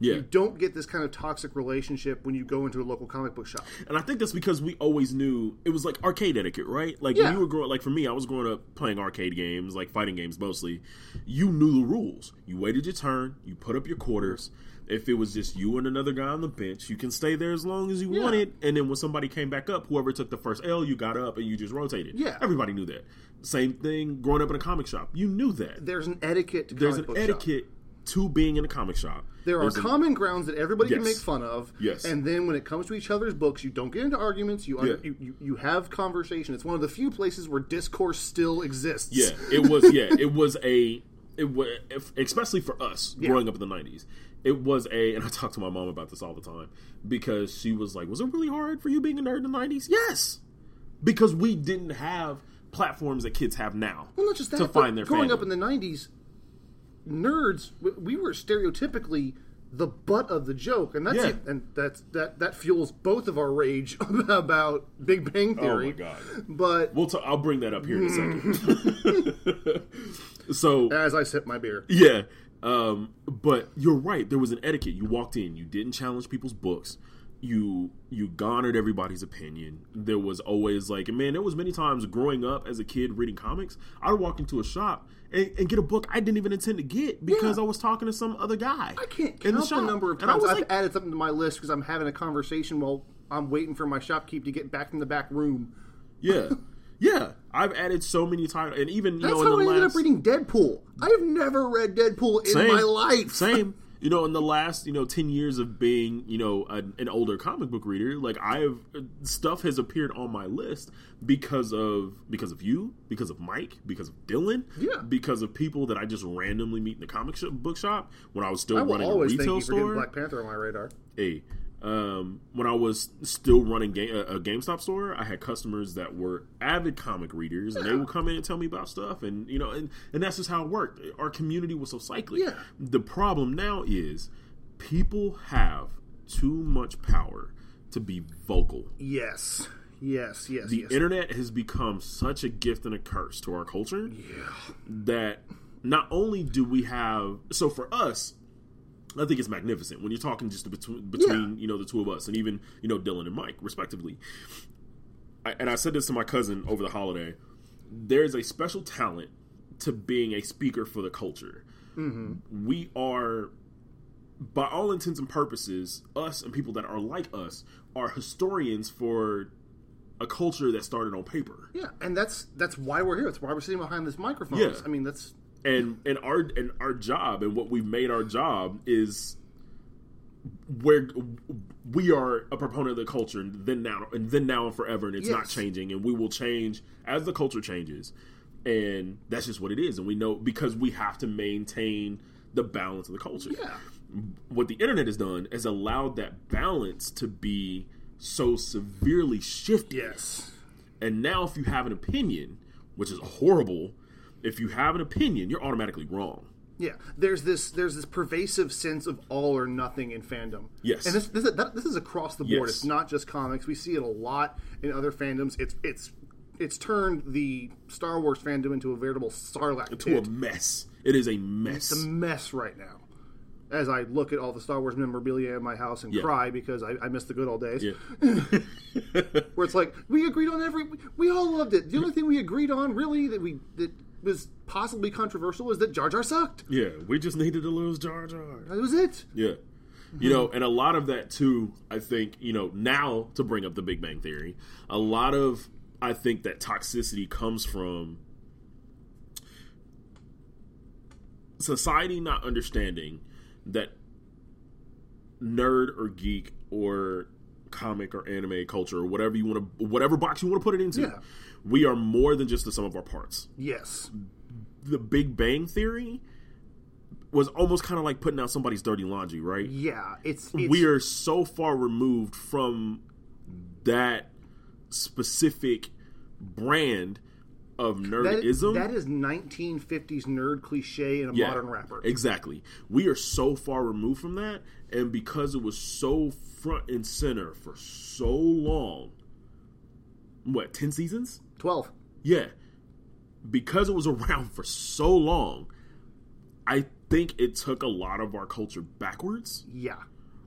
Yeah. You don't get this kind of toxic relationship when you go into a local comic book shop. And I think that's because we always knew it was like arcade etiquette, right? Like Yeah. when you were growing, like for me, I was growing up playing arcade games, like fighting games mostly. You knew the rules. You waited your turn. You put up your quarters. If it was just you and another guy on the bench, you can stay there as long as you Yeah. wanted. And then when somebody came back up, whoever took the first L, you got up and you just rotated. Yeah. everybody knew that. Same thing growing up in a comic shop. You knew that. There's an etiquette to There's an book shop. To being in a comic shop. There are There's common grounds that everybody can make fun of. Yes. And then when it comes to each other's books, you don't get into arguments. You, Yeah. you, you you have conversation. It's one of the few places where discourse still exists. Yeah, it was. Yeah, it was a. It was if, especially for us growing up in the '90s. It was a, and I talk to my mom about this all the time because she was like, "Was it really hard for you being a nerd in the '90s?" Yes, because we didn't have platforms that kids have now. Well, not just that. to find their growing up in the '90s, nerds we- we were stereotypically the butt of the joke, and that's Yeah. it, and that's that that fuels both of our rage about Big Bang Oh Theory. my god! But We'll. T- I'll bring that up here in a second. so as I sip my beer, yeah, Um, but you're right. There was an etiquette. You walked in. You didn't challenge people's books. You you garnered everybody's opinion. There was always like, man, there was many times growing up as a kid reading comics. I'd walk into a shop and, and get a book I didn't even intend to get because Yeah. I was talking to some other guy. I can't count the, shop. number of times I've like, added something to my list because I'm having a conversation while I'm waiting for my shopkeep to get back from the back room. yeah, yeah. I've added so many titles, and even you That's know in how the I ended up reading Deadpool. I have never read Deadpool in Same. my life. Same. You know, in the last you know ten years of being you know an, an older comic book reader, like I've stuff has appeared on my list because of because of you, because of Mike, because of Dylan, Yeah. because of people that I just randomly meet in the comic book shop when I was still I running a retail you for getting store. Black Panther on my radar. Hey, um, when I was still running game, a, a GameStop store, I had customers that were avid comic readers, and they would come in and tell me about stuff, and you know, and, and that's just how it worked. Our community was so cyclic. Yeah. The problem now is people have too much power to be vocal. Yes, yes, yes, The yes. internet has become such a gift and a curse to our culture yeah. that not only do we have so for us I think it's magnificent when you're talking just between between you know the two of us and even you know Dylan and Mike respectively. I, and I said this to my cousin over the holiday. There's a special talent to being a speaker for the culture. Mm-hmm. We are, by all intents and purposes, us and people that are like us are historians for a culture that started on paper. yeah, and that's that's why we're here. That's why we're sitting behind this microphone. Yeah. I mean, that's and and our and our job and what we've made our job is where we are a proponent of the culture and then now and then now and forever and it's not changing. And we will change as the culture changes. And that's just what it is. And we know because we have to maintain the balance of the culture. Yeah, what the internet has done is allowed that balance to be so severely shifted. Yes, and now, if you have an opinion, which is horrible, if you have an opinion, you're automatically wrong. yeah. There's this there's this pervasive sense of all or nothing in fandom. Yes. and this this is, that, this is across the board. Yes. It's not just comics. We see it a lot in other fandoms. It's it's it's turned the Star Wars fandom into a veritable sarlacc To pit. a mess. It is a mess. It's a mess right now. As I look at all the Star Wars memorabilia in my house and Yeah. cry because I, I miss the good old days. yeah. Where it's like we agreed on every, we all loved it. The only thing we agreed on, really, that we that was possibly controversial, was that Jar Jar sucked. yeah. We just needed to lose Jar Jar. That was it. Yeah. You know, and a lot of that too, I think, you know, now to bring up the Big Bang Theory, a lot of I think that toxicity comes from society not understanding that nerd or geek or comic or anime culture or whatever you want to whatever box you want to put it into. Yeah. We are more than just the sum of our parts Yes. the Big Bang Theory was almost kind of like putting out somebody's dirty laundry, right? Yeah. It's, it's we are so far removed from that specific brand of that, nerdism. that is 1950s nerd cliche in a Yeah, modern rapper. Exactly. We are so far removed from that, and because it was so front and center for so long, what ten seasons? Twelve. Yeah. Because it was around for so long, I think it took a lot of our culture backwards, Yeah,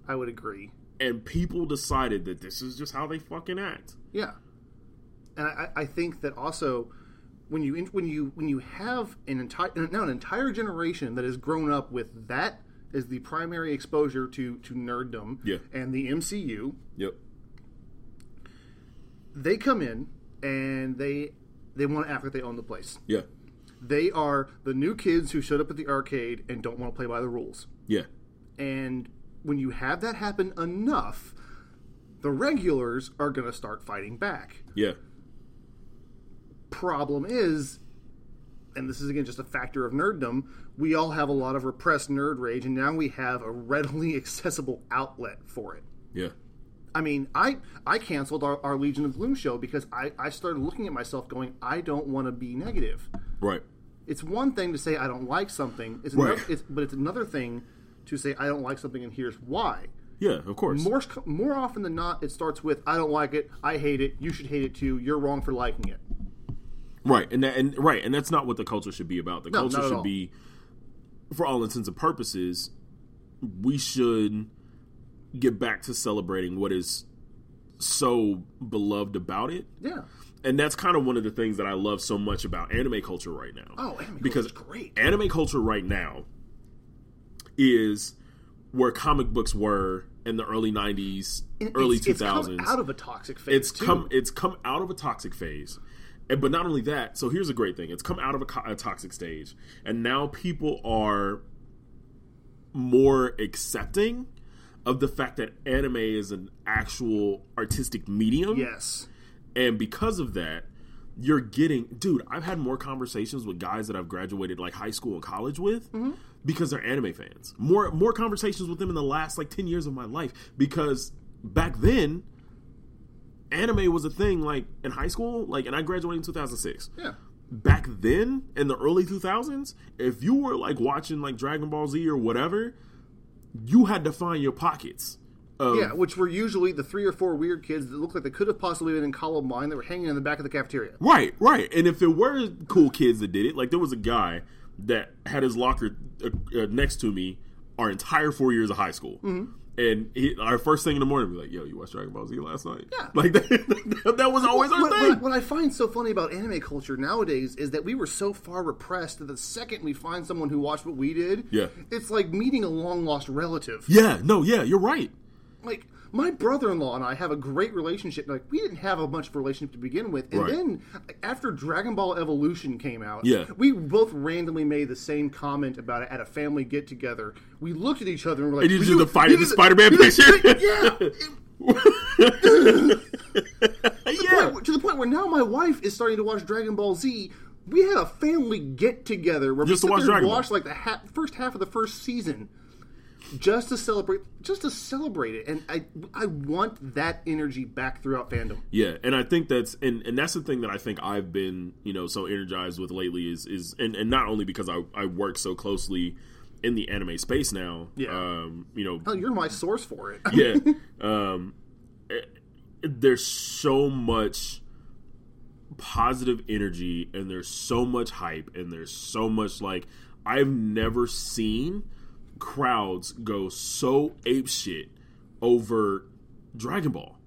I would agree. and people decided that this is just how they fucking act. Yeah, and I, I think that also when you when you when you have an entire now an entire generation that has grown up with that as the primary exposure to to nerddom Yeah. and the MCU, Yep. they come in and they they want to act like they own the place. Yeah. They are the new kids who showed up at the arcade and don't want to play by the rules. Yeah. And when you have that happen enough, the regulars are going to start fighting back. Yeah. problem is, and this is again just a factor of nerddom, we all have a lot of repressed nerd rage, and now we have a readily accessible outlet for it. Yeah. I mean, I I canceled our, our Legion of Gloom show because I, I started looking at myself going, I don't want to be negative. Right. It's one thing to say I don't like something, it's Right. another, it's, but it's another thing to say I don't like something and here's why. Yeah. Of course. More more often than not, it starts with I don't like it, I hate it, you should hate it too, you're wrong for liking it. Right. And that and right. And that's not what the culture should be about. The No, culture should all. be for all intents and purposes, we should get back to celebrating what is so beloved about it. Yeah. And that's kind of one of the things that I love so much about anime culture right now. Oh, anime because great. anime culture right now is where comic books were in the early 90s, And early it's, 2000s It's come out of a toxic phase. it's too. come it's come out of a toxic phase and but not only that so here's a great thing it's come out of a, a toxic stage and now people are more accepting of the fact that anime is an actual artistic medium Yes. and because of that you're getting dude i've had more conversations with guys that i've graduated like high school and college with mm-hmm. because they're anime fans more more conversations with them in the last like 10 years of my life because back then anime was a thing like in high school like and i graduated in 2006 Yeah. back then in the early 2000s if you were like watching like dragon ball z or whatever you had to find your pockets of, Yeah, which were usually the three or four weird kids that looked like they could have possibly been in Columbine that were hanging in the back of the cafeteria. Right, right. And if it were cool kids that did it, like there was a guy that had his locker uh, uh, next to me our entire four years of high school. Mm-hmm. And he, our first thing in the morning, be like, "Yo, you watched Dragon Ball Z last night?" Yeah. like that, that was always our What, thing. what, what I find so funny about anime culture nowadays is that we were so far repressed that the second we find someone who watched what we did, Yeah. it's like meeting a long lost relative. yeah, no, yeah, you're right. Like my brother-in-law and I have a great relationship. Like we didn't have a much of a relationship to begin with, and Right. then after Dragon Ball Evolution came out, Yeah. we both randomly made the same comment about it at a family get-together. We looked at each other and were like, And you "Will did the fight in the Spider-Man picture? yeah. yeah, point- to the point where now my wife is starting to watch Dragon Ball Z. We had a family get together where Just we to watch watch like the ha- first half of the first season, just to celebrate, just to celebrate it. And I, I want that energy back throughout fandom. Yeah, and I think that's and, and that's the thing that I think I've been you know so energized with lately is is and, and not only because I, I work so closely in the anime space now. Yeah. Um, you know, Hell, you're my source for it. yeah. Um, eh, there's so much positive energy and there's so much hype and there's so much like I've never seen crowds go so ape shit over Dragon Ball.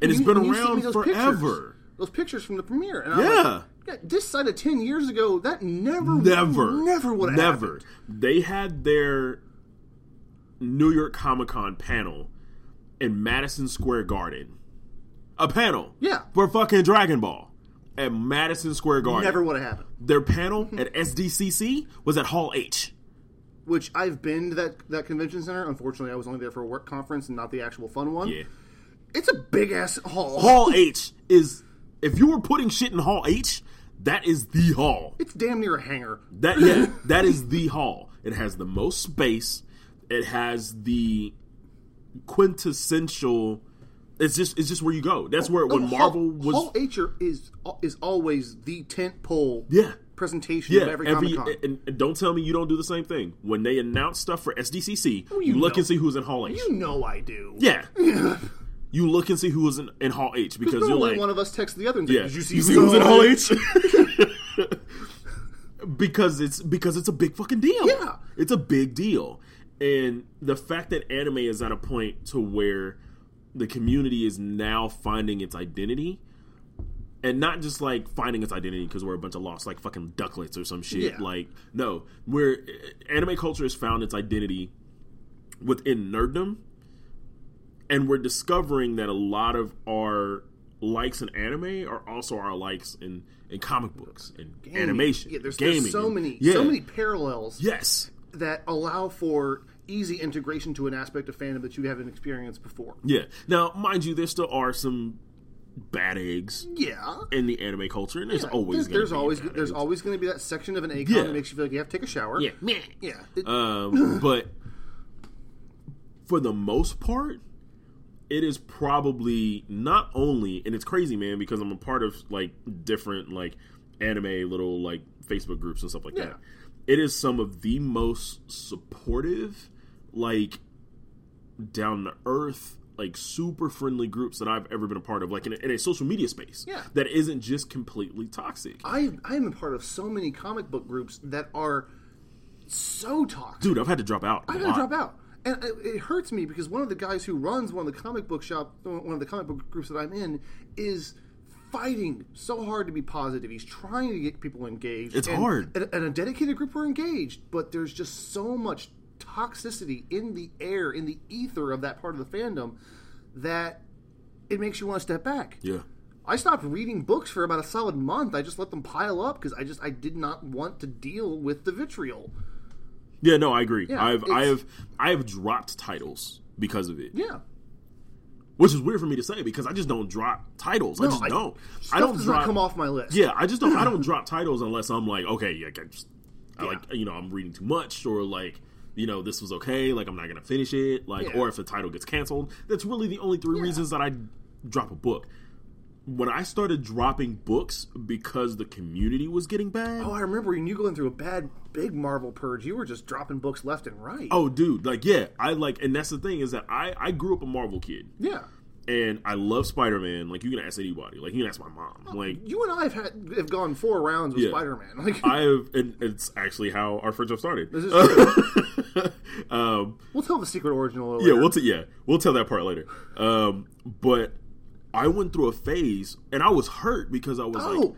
And it's You- been around those forever. Pictures, those pictures from the premiere, and Yeah. like, yeah, this side of ten years ago, that never, Never, never would have never. happened. They had their New York Comic Con panel in Madison Square Garden. A panel, Yeah. for fucking Dragon Ball at Madison Square Garden. Never would have happened. Their panel at SDCC was at Hall H. Which I've been to that that convention center. Unfortunately, I was only there for a work conference and not the actual fun one. Yeah, It's a big ass hall. Hall H is if you were putting shit in Hall H, that is the hall. It's damn near a hangar. That yeah, that is the hall. It has the most space. It has the quintessential. It's just it's just where you go. That's where when oh, Marvel Hall, was Hall H is is always the tent pole yeah presentation yeah of every, every and, and don't tell me you don't do the same thing when they announce stuff for SDCC. you, you look know. and see who's in Hall H. You know I do. yeah, you look and see who was in, in Hall H because you're like one of us texts the other and says, Yeah. Did you see, You see who's in Hall H? because it's because it's a big fucking deal. Yeah. It's a big deal. And the fact that anime is at a point to where the community is now finding its identity and not just like finding its identity because we're a bunch of lost like fucking ducklets or some shit. Yeah. Like no, where eh, anime culture has found its identity within nerddom, and we're discovering that a lot of our likes in anime are also our likes in in comic books and animation, Yeah, there's, gaming, there's so many yeah. so many parallels Yes, that allow for easy integration to an aspect of fandom that you haven't experienced before. yeah. Now, mind you, there still are some bad eggs Yeah. in the anime culture, and there's always there's, there's always there's eggs. always going to be that section of an ACON Yeah. that makes you feel like you have to take a shower. yeah, meh. Yeah. Um, but for the most part, it is probably not only, and it's crazy, man, because I'm a part of like different like anime little like Facebook groups and stuff like Yeah. that. It is some of the most supportive, like down to earth, like super friendly groups that I've ever been a part of, like in a, in a social media space. Yeah. that isn't just completely toxic. I I am a part of so many comic book groups that are so toxic. dude, I've had to drop out. a I gotta drop out. And it, it hurts me because one of the guys who runs one of the comic book shop, one of the comic book groups that I'm in, is fighting so hard to be positive. He's trying to get people engaged. It's and, hard. And, and a dedicated group are engaged, but there's just so much toxicity in the air, in the ether of that part of the fandom, that it makes you want to step back. Yeah. I stopped reading books for about a solid month. I just let them pile up because I just I did not want to deal with the vitriol. Yeah, no, I agree. Yeah, I've I have I have dropped titles because of it. Yeah. Which is weird for me to say because I just don't drop titles. I No, just I- don't. I don't drop come off my list. Yeah, I just don't I don't drop titles unless I'm like, okay, yeah, I just I Yeah. like you know, I'm reading too much or like you know, this was okay, like I'm not gonna finish it, like Yeah. or if the title gets canceled. That's really the only three Yeah. reasons that I drop a book. When I started dropping books because the community was getting bad, Oh, I remember when you going through a bad, big Marvel purge. You were just dropping books left and right. Oh, dude, like yeah, I like, and that's the thing is that I I grew up a Marvel kid, yeah. and I love Spider Man. Like you can ask anybody, like you can ask my mom. Like You and I have had have gone four rounds with Yeah. Spider Man. Like I have, and it's actually how our friendship started. this is true. um, we'll tell the secret origin a little yeah, later. we'll t- yeah we'll tell that part later. Um, but I went through a phase, and I was hurt because I was like, oh,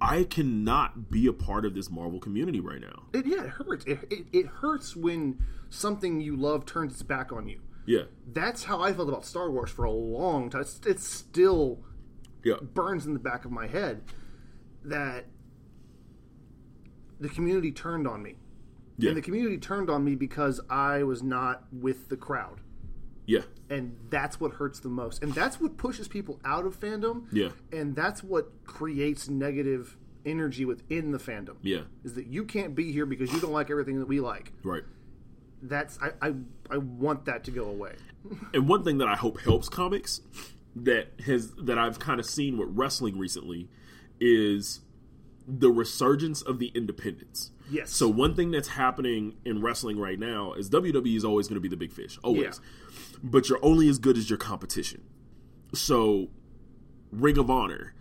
I cannot be a part of this Marvel community right now. it, yeah, it hurts. It, it, it hurts when something you love turns its back on you. Yeah, That's how I felt about Star Wars for a long time. It's, it still yeah, burns in the back of my head that the community turned on me. Yeah, And the community turned on me because I was not with the crowd. yeah, And that's what hurts the most. And that's what pushes people out of fandom. Yeah. And that's what creates negative energy within the fandom. yeah. Is that you can't be here because you don't like everything that we like. Right. That's I I, I want that to go away. And one thing that I hope helps comics that has that I've kind of seen with wrestling recently is the resurgence of the independents. Yes. So one thing that's happening in wrestling right now is WWE is always going to be the big fish, always. Yeah. But you're only as good as your competition. So Ring of Honor,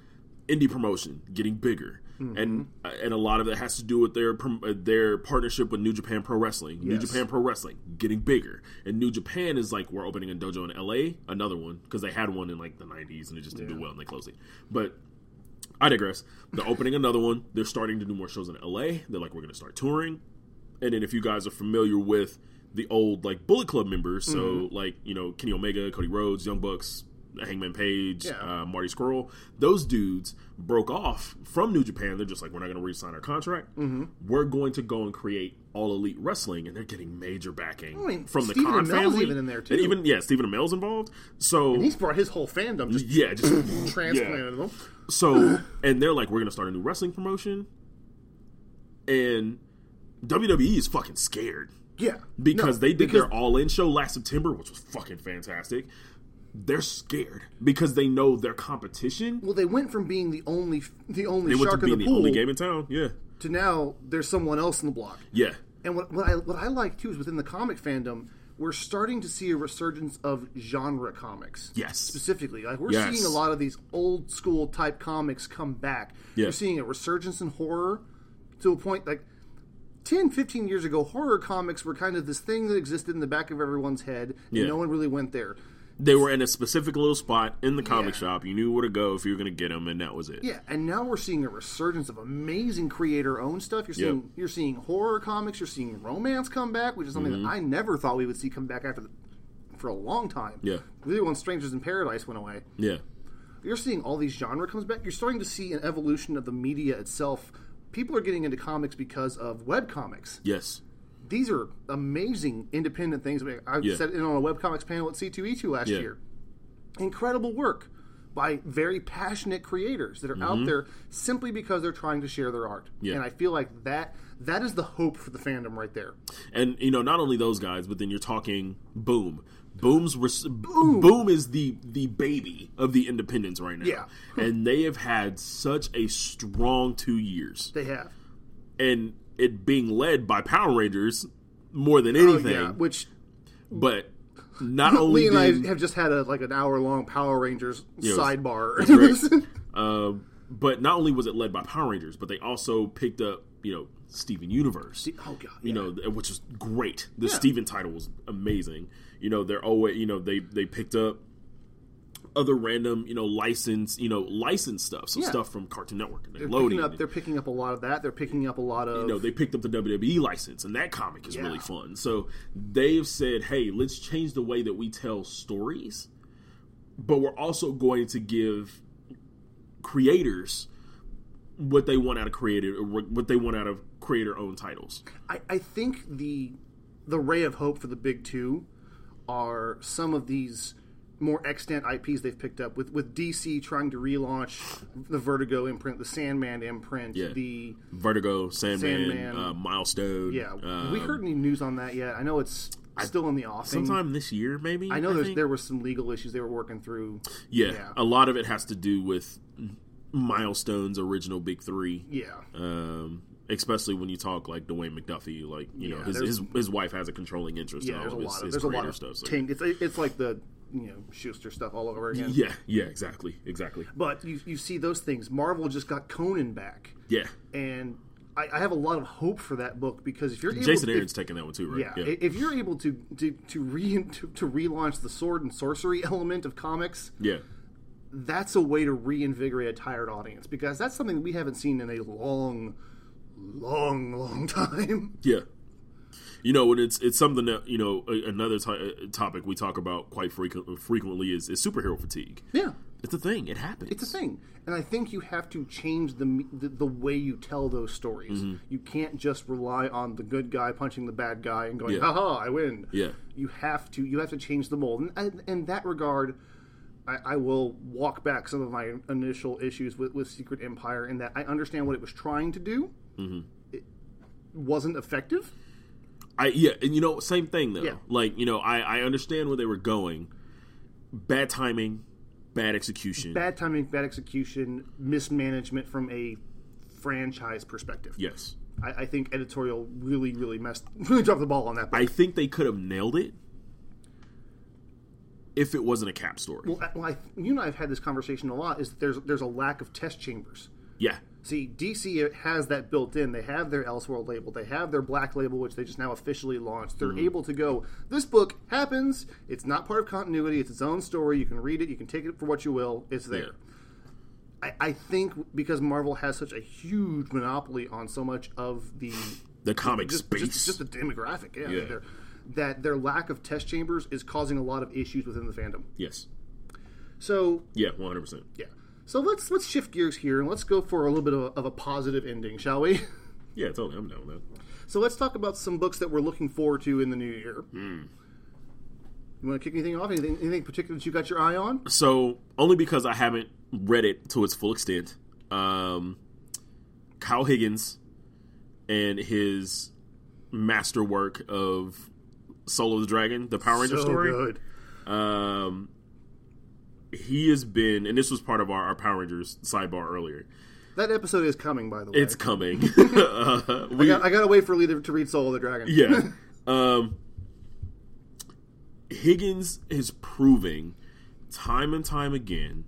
indie promotion getting bigger. Mm-hmm. And uh, and a lot of it has to do with their uh, their partnership with New Japan Pro Wrestling. Yes. New Japan Pro Wrestling getting bigger, and New Japan is like we're opening a dojo in L.A. Another one because they had one in like the '90s and it just didn't do well and they closed it. But I digress. They're opening another one. They're starting to do more shows in LA. They're like, we're going to start touring. And then if you guys are familiar with the old like Bullet Club members, so Mm-hmm. like you know Kenny Omega, Cody Rhodes, Young Bucks, Hangman Page, Yeah. uh, Marty Scurll, those dudes broke off from New Japan. They're just like, we're not going to re-sign our contract. Mm-hmm. We're going to go and create All Elite Wrestling, and they're getting major backing I mean, from the Stephen Khan Amell's family. even in there, too. And even yeah, Stephen Amell's involved. So He's brought his whole fandom just yeah, just transplanted them. so, and they're like, we're gonna start a new wrestling promotion, and WWE is fucking scared Yeah. because No, they did because- their All In show last September, which was fucking fantastic. They're scared because they know their competition. Well, they went from being the only the only They shark in the the, pool only game in town. Yeah, to now there's someone else in the block. yeah, And what, what I what I like too is within the comic fandom, we're starting to see a resurgence of genre comics. Yes. Specifically. Like we're Yes. seeing a lot of these old school type comics come back. Yeah. We're seeing a resurgence in horror to a point like 10, 15 years ago, horror comics were kind of this thing that existed in the back of everyone's head, and Yeah. no one really went there. They were in a specific little spot in the comic Yeah. shop. You knew where to go if you were gonna get them, and that was it. Yeah, and now we're seeing a resurgence of amazing creator-owned stuff. You're seeing Yep. you're seeing horror comics. You're seeing romance come back, which is something Mm-hmm. that I never thought we would see come back after the, for a long time. Yeah. really, when Strangers in Paradise went away, yeah, you're seeing all these genre comes back. You're starting to see an evolution of the media itself. People are getting into comics because of web comics. yes, These are amazing independent things. I, mean, I Yeah. said it on a web comics panel at C2E2 last Yeah. year. Incredible work by very passionate creators that are out there simply because they're trying to share their art. Mm-hmm. Yeah. And I feel like that that is the hope for the fandom right there. and you know not only those guys, but then you're talking Boom. Boom's res- Boom. is the the baby of the independents right now. Yeah. and they have had such a strong two years, They have. and it being led by Power Rangers more than Oh, anything. yeah, which But not only Lee and I have just had a like an hour long Power Rangers it was- sidebar. Um, but not only was it led by Power Rangers, but they also picked up, you know, Steven Universe. Oh god, You yeah. know, which is great. The Yeah. Steven title was amazing. You know, they're always you know they they picked up other random you know license you know license stuff, so Yeah. stuff from Cartoon Network and they're Nickelodeon. picking up. They're picking up a lot of that. They're picking up a lot of. you know, they picked up the WWE license, and that comic is Yeah. really fun. So they've said, "Hey, let's change the way that we tell stories, but we're also going to give creators what they want out of creator, what they want out of creator-owned titles." I, I think the the ray of hope for the big two are some of these more extant IPs they've picked up with with DC trying to relaunch the Vertigo imprint, the Sandman imprint, Yeah. the Vertigo, Sandman, Sandman. Uh, Milestone. yeah. Um, we heard any news on that yet? I know it's still in the offing. sometime this year, maybe. I know there's, there was some legal issues they were working through. Yeah, yeah. a lot of it has to do with Milestone's original big three. Yeah, um, especially when you talk like Dwayne McDuffie, like you know his, his his wife has a controlling interest yeah. in There's a of his, lot of there's a lot of stuff. So. taint. It's it's like the you know Shuster stuff all over again. Yeah, yeah, exactly, exactly. But you you see those things. Marvel just got Conan back, Yeah, and I, I have a lot of hope for that book because if you're able Jason if- Aaron's taking that one too, right? Yeah, i- if you're able to to to, re, to to relaunch the sword and sorcery element of comics, yeah, that's a way to reinvigorate a tired audience because that's something we haven't seen in a long, long, long time. yeah. You know, and it's it's something that you know another to- topic we talk about quite frequent, frequently is, is superhero fatigue. Yeah, It's a thing. It happens. it's a thing, and I think you have to change the the, the way you tell those stories. Mm-hmm. You can't just rely on the good guy punching the bad guy and going, Yeah. "Ha ha, I win." Yeah. you have to you have to change the mold, and, and in that regard. I, I will walk back some of my initial issues with, with Secret Empire in that I understand what it was trying to do. Mm-hmm. It wasn't effective. I yeah, and you know, same thing though. Yeah. Like you know, I I understand where they were going. Bad timing, bad execution. Bad timing, bad execution, mismanagement from a franchise perspective. yes. I, I think editorial really, really messed, really dropped the ball on that. I think they could have nailed it if it wasn't a cap story. well, I, well I, you and I have had this conversation a lot. Is that there's there's a lack of test chambers. yeah, See, DC has that built in. They have their Elseworld label. They have their Black label, which they just now officially launched. They're hmm. able to go. This book happens. It's not part of continuity. It's its own story. You can read it. You can take it for what you will. It's there. I, I think because Marvel has such a huge monopoly on so much of the the comic just, space. just, just the demographic, yeah, Yeah. that their lack of test chambers is causing a lot of issues within the fandom. yes, So yeah, one hundred percent. yeah, so let's let's shift gears here and let's go for a little bit of a, of a positive ending, shall we? Yeah, totally. I'm down with that. So let's talk about some books that we're looking forward to in the new year. Hmm. You want to kick anything off? Anything, anything particular that you got your eye on? So only because I haven't read it to its full extent. Um, Kyle Higgins and his masterwork of Soul of the Dragon, the Power Ranger so story. good. Um, he has been, and this was part of our, our Power Rangers sidebar earlier. That episode is coming, by the way. It's coming. uh, I, we, got, I gotta wait for Lee to, to read Soul of the Dragon. yeah. Um, Higgins is proving time and time again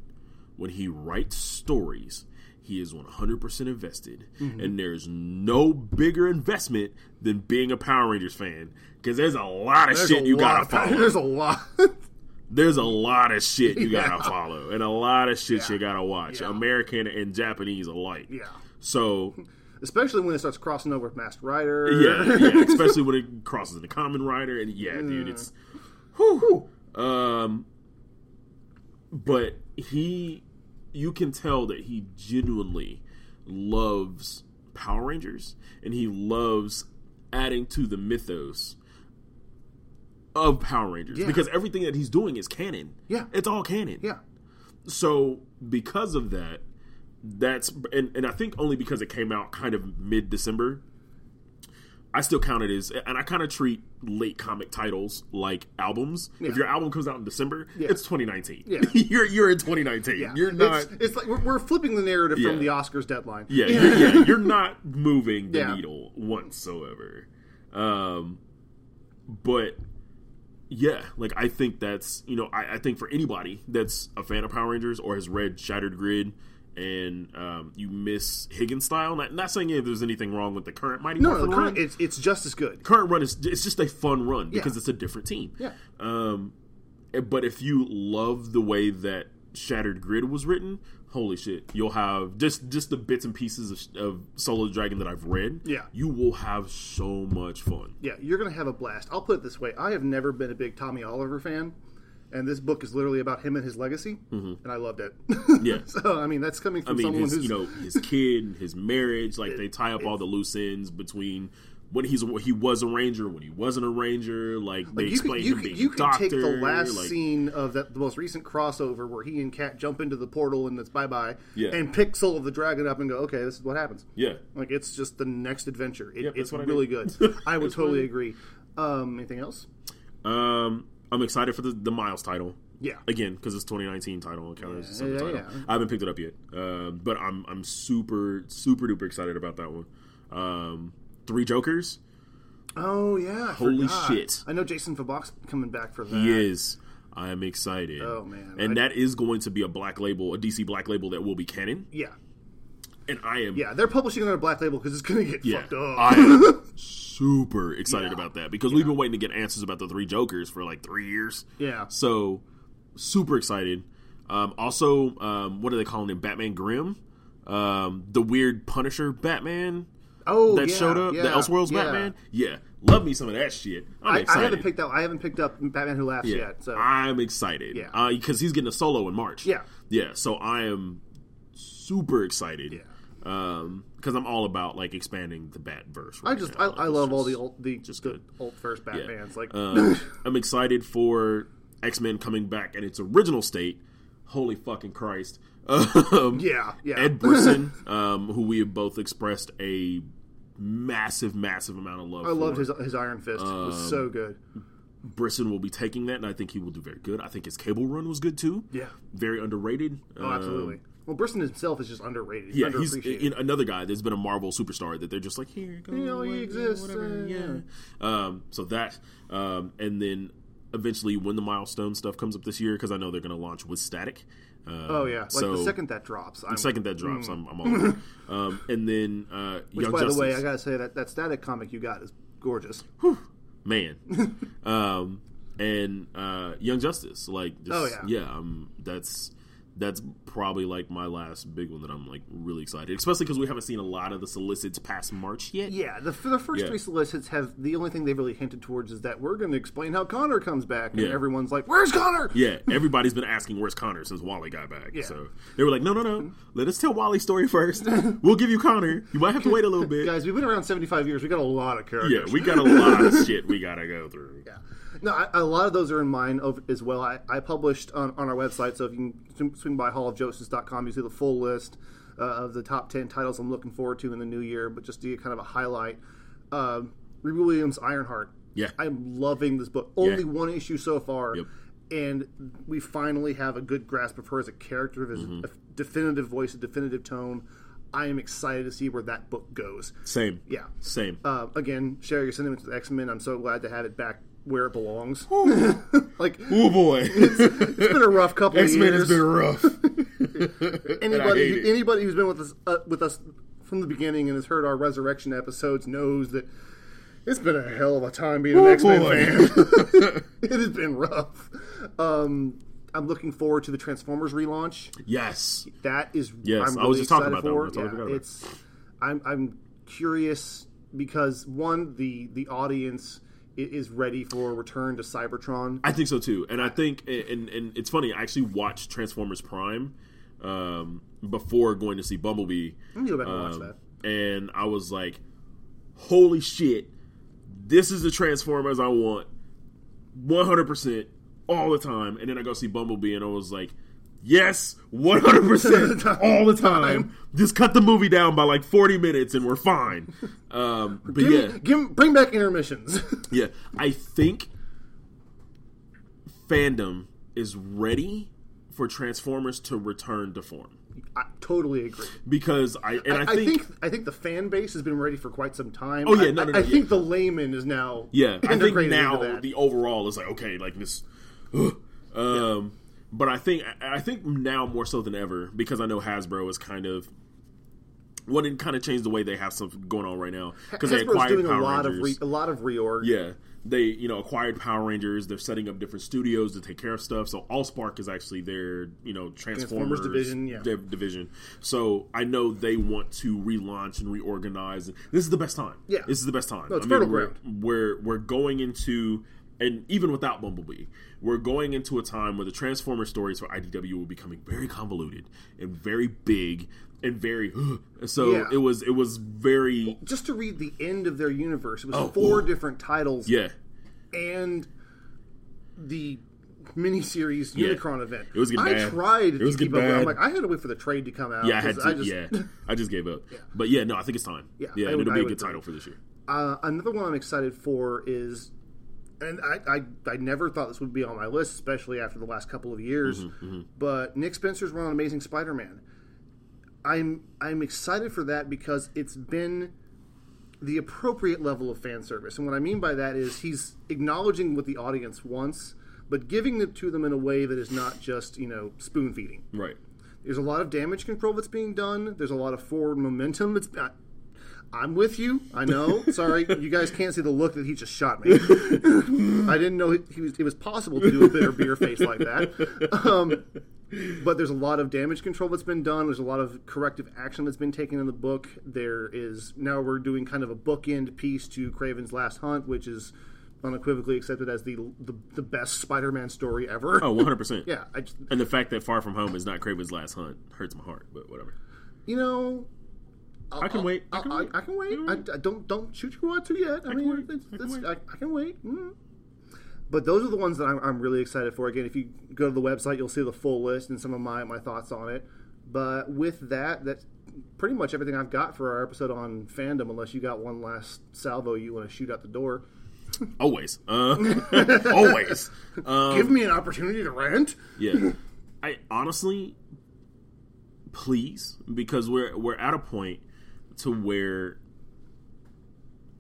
when he writes stories, he is 100% invested. And there's no bigger investment than being a Power Rangers fan because there's a lot of There's shit you lot gotta of- follow. There's a lot. There's a lot of shit you gotta follow and a lot of shit Yeah. you gotta watch, Yeah. American and Japanese alike. yeah. So Especially when it starts crossing over with Masked Rider. yeah, yeah, especially when it crosses into Kamen Rider, and yeah, dude, it's whew. Um, but he, you can tell that he genuinely loves Power Rangers, and he loves adding to the mythos of Power Rangers Yeah. because everything that he's doing is canon. Yeah. it's all canon. Yeah. So because of that, that's and, and I think only because it came out kind of mid December, I still count it as and I kind of treat late comic titles like albums. Yeah. If your album comes out in December, Yeah. it's 2019. Yeah. you're you're in 2019. Yeah. You're not. It's, it's like we're, we're flipping the narrative from the Oscars deadline. yeah, you're, yeah, you're not moving the needle whatsoever. Um, but yeah, like I think that's you know I, I think for anybody that's a fan of Power Rangers or has read Shattered Grid and um, you miss Higgins style. Not, not saying if there's anything wrong with the current Mighty No, Morphin no, run. it's it's just as good. current run is it's just a fun run because Yeah. it's a different team. Yeah. Um, eh, but if you love the way that Shattered Grid was written, holy shit, you'll have just just the bits and pieces of, of Solo Dragon that I've read. Yeah. you will have so much fun. Yeah, you're gonna have a blast. I'll put it this way: I have never been a big Tommy Oliver fan, and this book is literally about him and his legacy, and I loved it. Mm-hmm. Yeah. so I mean, that's coming I from mean, someone his who's you know his kid, his marriage, like they tie up all the loose ends between when he's a, he was a ranger, when he wasn't a ranger. Like they you explain him being you could doctor. take the last like, scene of that the most recent crossover where he and Kat jump into the portal and it's bye bye, Yeah. and pick Soul of the Dragon up and go, okay, this is what happens. Yeah, Like it's just the next adventure. It, that's it's what I really did. good. I would what I totally did. agree. Um, anything else? um, I'm excited for the the Miles title. Yeah. again because it's 2019 title it counts as Yeah, yeah, title. yeah. I haven't picked it up yet, um, but I'm I'm super super duper excited about that one. Um, Three Jokers, Oh yeah, I Holy forgot. shit. I know Jason Fabok's coming back for that. he is. I'm excited. Oh, man. and I- that is going to be a black label, a DC black label that will be canon, Yeah, and I am yeah, they're publishing another black label because it's going to get Yeah, fucked up. I am super excited Yeah. about that because we've been waiting to get answers about the three Jokers for like three years. yeah, So super excited. Um, also, um, what are they calling him? Batman Grimm, um, the weird Punisher Batman oh, that yeah, showed up, yeah, the Elseworlds yeah. Batman. Yeah, love me some of that shit. I'm I, I haven't picked up. I haven't picked up Batman Who Laughs yet. So I'm excited. Yeah. because he's getting a solo in March. Yeah. yeah. So I am super excited. Yeah. Um, because I'm all about like expanding the Bat verse. I just I, I love all the old the just good. old first Batmans. Like Um, I'm excited for X Men coming back in its original state. Holy fucking Christ! Um, yeah, yeah. Ed Brisson, um, who we have both expressed a massive, massive amount of love. I loved for. his his Iron Fist. it was Um, so good. Brisson will be taking that, and I think he will do very good. I think his Cable run was good too. Yeah. very underrated. Oh, absolutely. well, Brisson himself is just underrated. Yeah, he's in, another guy. that's been a Marvel superstar that they're just like, here, go, You know, he exists, whatever, uh, yeah. Um, so that, um, and then eventually when the milestone stuff comes up this year, because I know they're going to launch with Static. Um, oh yeah, like so the second that drops. I'm, the second that drops, I'm, I'm all over. um, and then uh, which, Young by Justice, the way, I gotta say that that static comic you got is gorgeous. man, um, and uh, Young Justice, like, just, Oh, yeah. yeah, um, that's that's probably like my last big one that I'm like really excited, especially because we haven't seen a lot of the solicits past March yet. Yeah, the, the first Yeah. three solicits have the only thing they've really hinted towards is that we're going to explain how Connor comes back, and Yeah. everyone's like, "Where's Connor?" Yeah, everybody's been asking where's Connor since Wally got back. Yeah. So they were like, no, no, no, mm-hmm. let us tell Wally's story first. we'll give you Connor. You might have to wait a little bit. Guys, we've been around seventy five years. We got a lot of characters. Yeah, we got a lot of shit we gotta go through. Yeah. No, I, a lot of those are in mine as well. I, I published on, on our website, so if you can swing- by hallofjoestice.com, you see the full list uh, of the top 10 titles I'm looking forward to in the new year. But just to kind of a highlight, um, Riri Williams' Ironheart. Yeah. I'm loving this book. Only Yeah. one issue so far. Yep. And we finally have a good grasp of her as a character, of his Mm-hmm. a definitive voice, a definitive tone. I am excited to see where that book goes. Same. Yeah. Same. Uh, again, share your sentiments with X Men. I'm so glad to have it back where it belongs. like oh boy, it's been a rough couple of X Men years. has been rough. anybody, who, anybody who's been with us uh, with us from the beginning and has heard our resurrection episodes knows that it's been a hell of a time being an X Men fan. it has been rough. Um, I'm looking forward to the Transformers relaunch. yes. That is, Yes, I'm I was just talking about that one. Yeah, it. it's, I'm, I'm curious because one, the the audience is ready for a return to Cybertron. I think so too, and I think, and and it's funny. I actually watched Transformers Prime um, before going to see Bumblebee. Let me go back and watch Um, that. And I was like, "Holy shit! This is the Transformers I want, one hundred percent all the time." And then I go see Bumblebee, and I was like, "Yes, one hundred percent all the time. Just cut the movie down by like forty minutes, and we're fine." Um, but Give, yeah, give, bring back intermissions. yeah, I think fandom is ready for Transformers to return to form I totally agree. because I and I, I think, think I think the fan base has been ready for quite some time. Oh, yeah, I, no, no, I, no, I think the layman is now yeah, I think now the overall is like okay, like this, um, but I think I think now more so than ever because I know Hasbro is kind of what it kind of changed the way they have stuff going on right now because they acquired doing Power a lot Rangers. of re, a lot of reorg. Yeah, they you know acquired Power Rangers. They're setting up different studios to take care of stuff. So AllSpark is actually their you know Transformers, Transformers division, yeah. div- division. So I know they want to relaunch and reorganize. This is the best time. Yeah. this is the best time. No, it's I mean, fertile we're, ground. we're we're going into and even without Bumblebee, we're going into a time where the Transformer stories for IDW will be becoming very convoluted and very big and very. so Yeah. it was it was very Just to read the end of their universe, it was Oh, four ooh. different titles yeah. and the miniseries Yeah. Unicron event. It was getting I bad. tried It to keep up. I'm like, I had to wait for the trade to come out. Yeah, I had to. I just, yeah, I just gave up. But yeah, no, I think it's time. Yeah, yeah, I would- it'll I be a would good agree. title for this year. Uh, another one I'm excited for is, and I, I I never thought this would be on my list, especially after the last couple of years. Mm-hmm, But Nick Spencer's run on Amazing Spider-Man. I'm I'm excited for that because it's been the appropriate level of fan service, and what I mean by that is he's acknowledging what the audience wants, but giving it to them in a way that is not just you know spoon feeding. Right. There's a lot of damage control that's being done. There's a lot of forward momentum that's. I'm with you. I know. Sorry, you guys can't see the look that he just shot me. I didn't know he, he was. It was possible to do a bitter beer face like that. Um, but there's a lot of damage control that's been done. There's a lot of corrective action that's been taken in the book. There is now we're doing kind of a bookend piece to Kraven's Last Hunt, which is unequivocally accepted as the the, the best Spider-Man story ever. Oh, 100 percent. Yeah, I just, And the fact that Far From Home is not Kraven's last hunt hurts my heart. But whatever. you know, I can wait. I I, can I, wait. I can wait. can wait. I don't don't shoot your water yet. I, mean, wait. it's- I can it's- wait. I, I can wait. Mm. But those are the ones that I'm, I'm really excited for. Again, if you go to the website, you'll see the full list and some of my, my thoughts on it. But with that, that's pretty much everything I've got for our episode on fandom. Unless you got one last salvo you want to shoot out the door, Always. Uh, always. Um, give me an opportunity to rant. yeah. I honestly, please, because we're we're at a point to where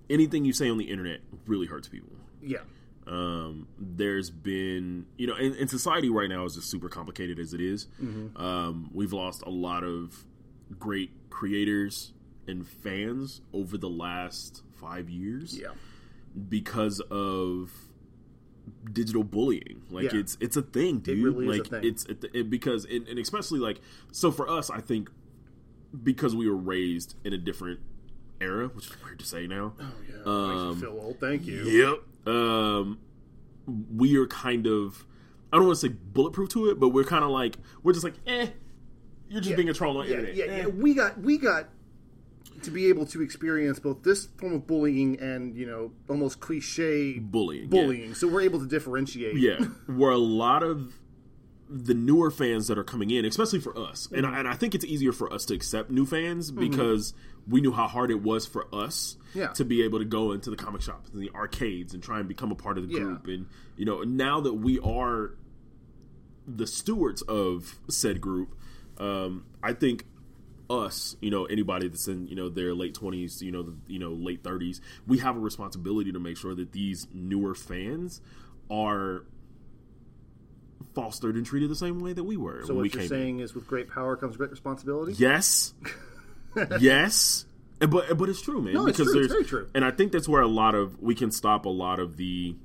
anything you say on the internet really hurts people. Yeah, Um, there's been, you know, and, and society right now is just super complicated as it is. Mm-hmm. Um, we've lost a lot of great creators and fans over the last five years yeah, because of digital bullying. Like Yeah. it's it's a thing, dude. really is a like thing. it's it, it, because and, and especially like so for us, I think because we were raised in a different era, which is weird to say now. Oh, yeah. Makes Um, you feel old. Thank you. Yep. Um, we are kind of, I don't want to say bulletproof to it, but we're kind of like, we're just like, eh, you're just being a troll on the yeah, internet. yeah, Eh. yeah. We got we got to be able to experience both this form of bullying and you know almost cliche Bullying. yeah. bullying. So we're able to differentiate. Yeah, where a lot of the newer fans that are coming in, especially for us, and, Mm-hmm. I, and I think it's easier for us to accept new fans because we knew how hard it was for us Yeah. to be able to go into the comic shops and the arcades and try and become a part of the Yeah. group. And you know, now that we are the stewards of said group, um, I think us, you know, anybody that's in, you know, their late twenties, you know, the, you know, late thirties, we have a responsibility to make sure that these newer fans are fostered and treated the same way that we were So when what we you're came in. saying is, with great power comes great responsibility. Yes, yes, And- but but it's true, man. No, it's because true. It's very true. and I think that's where a lot of we can stop a lot of the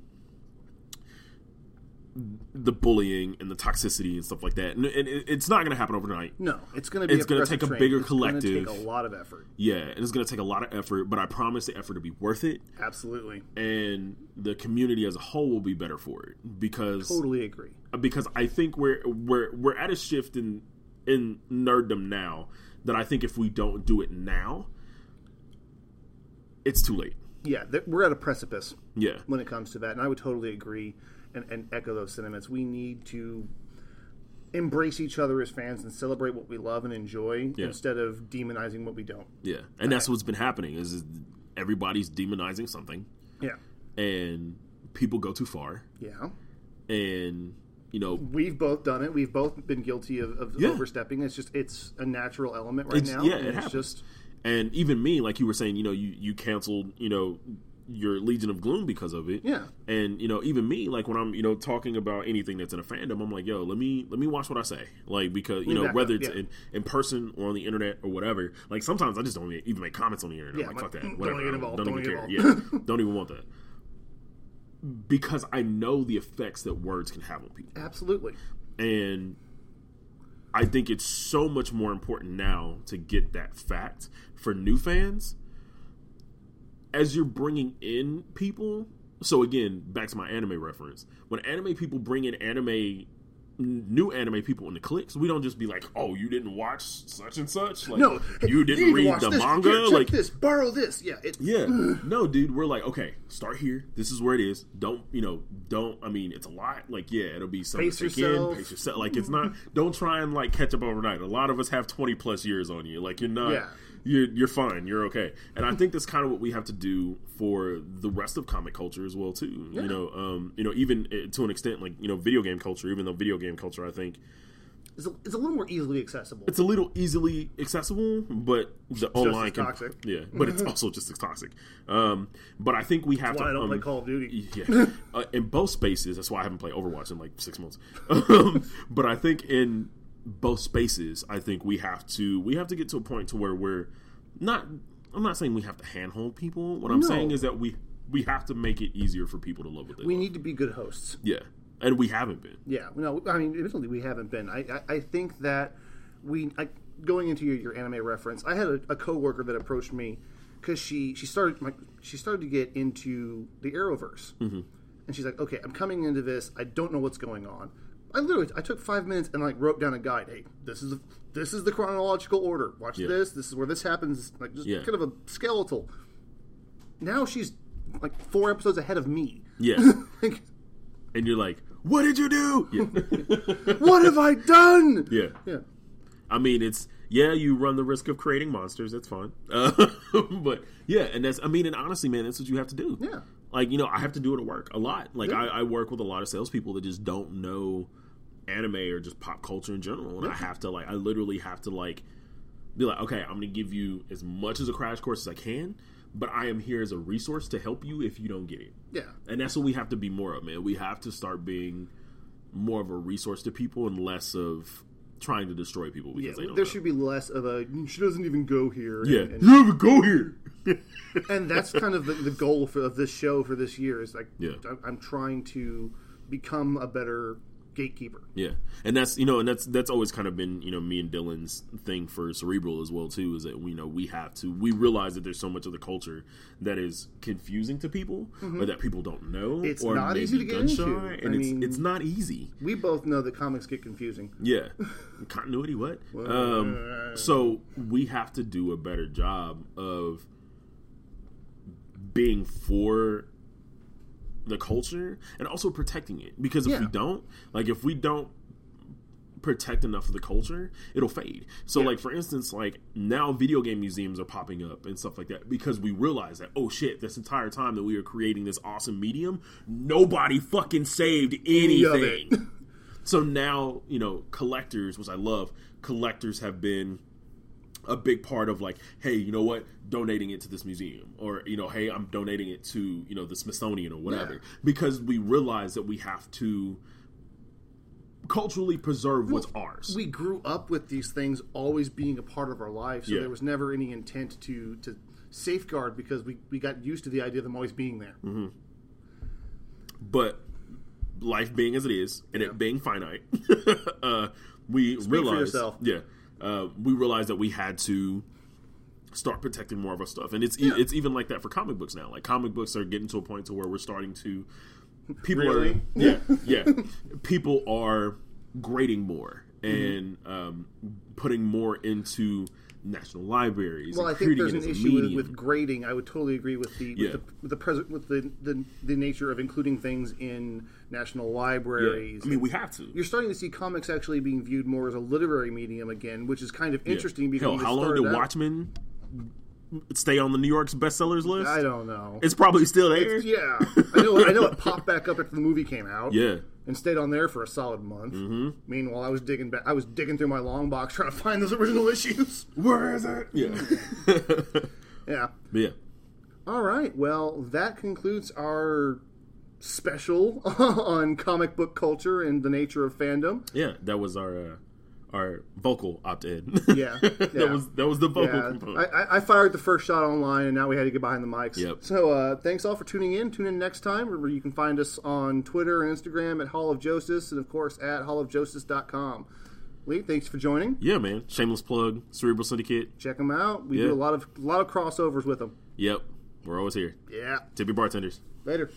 the bullying and the toxicity and stuff like that. And, and it- it's not going to happen overnight. No, it's going to be. It's gonna take a train. bigger It's collective. Take a lot of effort. Yeah, and it's going to take a lot of effort, but I promise the effort to be worth it, Absolutely, and the community as a whole will be better for it because totally agree. because I think we're we're we're at a shift in in nerddom now that I think if we don't do it now, it's too late. Yeah, th- we're at a precipice Yeah, when it comes to that, and I would totally agree and, and echo those sentiments. We need to embrace each other as fans and celebrate what we love and enjoy Yeah. instead of demonizing what we don't. yeah, and that's what's been happening is, is everybody's demonizing something, Yeah, and people go too far, yeah. and you know We've both done it. We've both been guilty of, of Yeah. overstepping. It's just it's a natural element right It's- now. yeah, and it it's happens. just And even me, like you were saying, you know, you, you canceled, you know, your Legion of Gloom because of it. Yeah. And you know, even me, like when I'm you know talking about anything that's in a fandom, I'm like, yo, let me let me watch what I say, like because you know whether it's yeah. in, in person or on the internet or whatever. Like sometimes I just don't even make comments on the internet. Yeah, I'm like, fuck that, mm, whatever. don't get involved, Don't, don't even care. involved. Yeah, don't even want that because I know the effects that words can have on people. Absolutely. And I think it's so much more important now to get that fact for new fans as you're bringing in people. So again, back to my anime reference. When anime people bring in anime new anime people in the clicks, we don't just be like, "Oh, you didn't watch such and such." Like, No, you didn't to read the this. manga. Here, check like, this, borrow this. Yeah, it, yeah. no, dude, we're like, okay, start here. This is where it is. Don't, you know, don't, I mean, it's a lot. Like, yeah, it'll be something Pace to take yourself. in. Pace yourself. Like, it's not, don't try and, like, catch up overnight. A lot of us have 20 plus years on you. Like, you're not, Yeah. You're, you're fine. You're okay. And I think that's kind of what we have to do for the rest of comic culture as well, too. You know, um, you know, even uh, to an extent, like, you know, video game culture, even though video game culture, I think, it's, a, it's a little more easily accessible. it's a little easily accessible, but the online can, toxic. yeah, but it's also just as toxic. Um, but I think we have why to. I don't um, play Call of Duty. yeah, uh, in both spaces. That's why I haven't played Overwatch in like six months. Um, but I think in both spaces, I think we have to we have to get to a point to where we're not. I'm not saying we have to handhold people. What I'm No. saying is that we we have to make it easier for people to love what they We love. need to be good hosts. yeah, and we haven't been. Yeah, no, I mean, admittedly, we haven't been. I, I, I think that we, I, going into your, your anime reference, I had a, a coworker that approached me because she she started like she started to get into the Arrowverse, mm-hmm. and she's like, okay, I'm coming into this. I don't know what's going on. I literally I took five minutes and like wrote down a guide. Hey, this is this is the chronological order. Watch Yeah. this. This is where this happens. Like just Yeah. kind of a skeletal. Now she's like four episodes ahead of me. Yeah, like, and you're like, what did you do? Yeah. what have I done? yeah. Yeah. I mean, it's yeah, you run the risk of creating monsters. That's fine, uh, but yeah, and that's I mean, and honestly, man, that's what you have to do. Yeah. like you know, I have to do it at work a lot. Like Yeah. I, I work with a lot of salespeople that just don't know anime or just pop culture in general, and I have to like, I literally have to like be like, okay, I'm gonna give you as much as a crash course as I can, but I am here as a resource to help you if you don't get it. Yeah. And that's what we have to be more of, man. We have to start being more of a resource to people and less of trying to destroy people because Yeah, they don't there know. should be less of a she doesn't even go here. yeah, and, you have go here. and that's kind of the, the goal for of this show for this year is like Yeah. I'm, I'm trying to become a better gatekeeper. yeah, and that's you know, and that's that's always kind of been you know me and Dylan's thing for Cerebral as well too. Is that we know we have to we realize that there's so much of the culture that is confusing to people or that people don't know. Mm-hmm. It's or not easy to get into. and I it's mean- it's not easy. We both know that comics get confusing. Yeah. Continuity, what? Um, so we have to do a better job of being for the culture and also protecting it. Because if Yeah. we don't, like, if we don't protect enough of the culture, it'll fade. So, Yeah. like, for instance, like, now video game museums are popping up and stuff like that because we realize that, oh shit, this entire time that we were creating this awesome medium, nobody fucking saved anything. So now, you know, collectors, which I love, collectors have been a big part of like, hey, you know what, donating it to this museum, or you know, hey, I'm donating it to you know the Smithsonian or whatever, Yeah. because we realize that we have to culturally preserve what's ours. We grew up with these things always being a part of our life, so Yeah. there was never any intent to to safeguard because we, we got used to the idea of them always being there. Mm-hmm. but life being as it is and it being finite, uh, we for realize, yourself. yeah, uh, we realized that we had to start protecting more of our stuff, and it's Yeah. it's even like that for comic books now. Like comic books are getting to a point to where we're starting to people Really? are yeah yeah people are grading more Mm-hmm. and um, putting more into national libraries. Well, I think there's an issue with, grading. I would totally agree with the Yeah. with the with the, pres- with the, the the nature of including things in national libraries. I mean, we have to. You're starting to see comics actually being viewed more as a literary medium again, which is kind of interesting because Hell, how long did Watchmen stay on the New York's bestsellers list? I don't know. It's probably still there. yeah, I know. I know it popped back up after the movie came out. Yeah. and stayed on there for a solid month. Mm-hmm. Meanwhile, I was digging back. I was digging through my long box trying to find those original issues. Where is it? Yeah. Yeah, but yeah. All right. Well, that concludes our special on comic book culture and the nature of fandom. Yeah, that was our uh, our vocal opt-in. Yeah, yeah. that was that was the vocal Yeah, component. I, I- fired the first shot online, and now we had to get behind the mics. Yep. So uh, thanks all for tuning in. Tune in next time. Remember, you can find us on Twitter and Instagram at Hall of Joestice, and of course at hallofjoestice.com. Lee, thanks for joining. yeah, man. Shameless plug. Cerebral Syndicate. Check them out. We Yeah. do a lot of a lot of crossovers with them. Yep, we're always here. Yeah. Tip your bartenders. Later.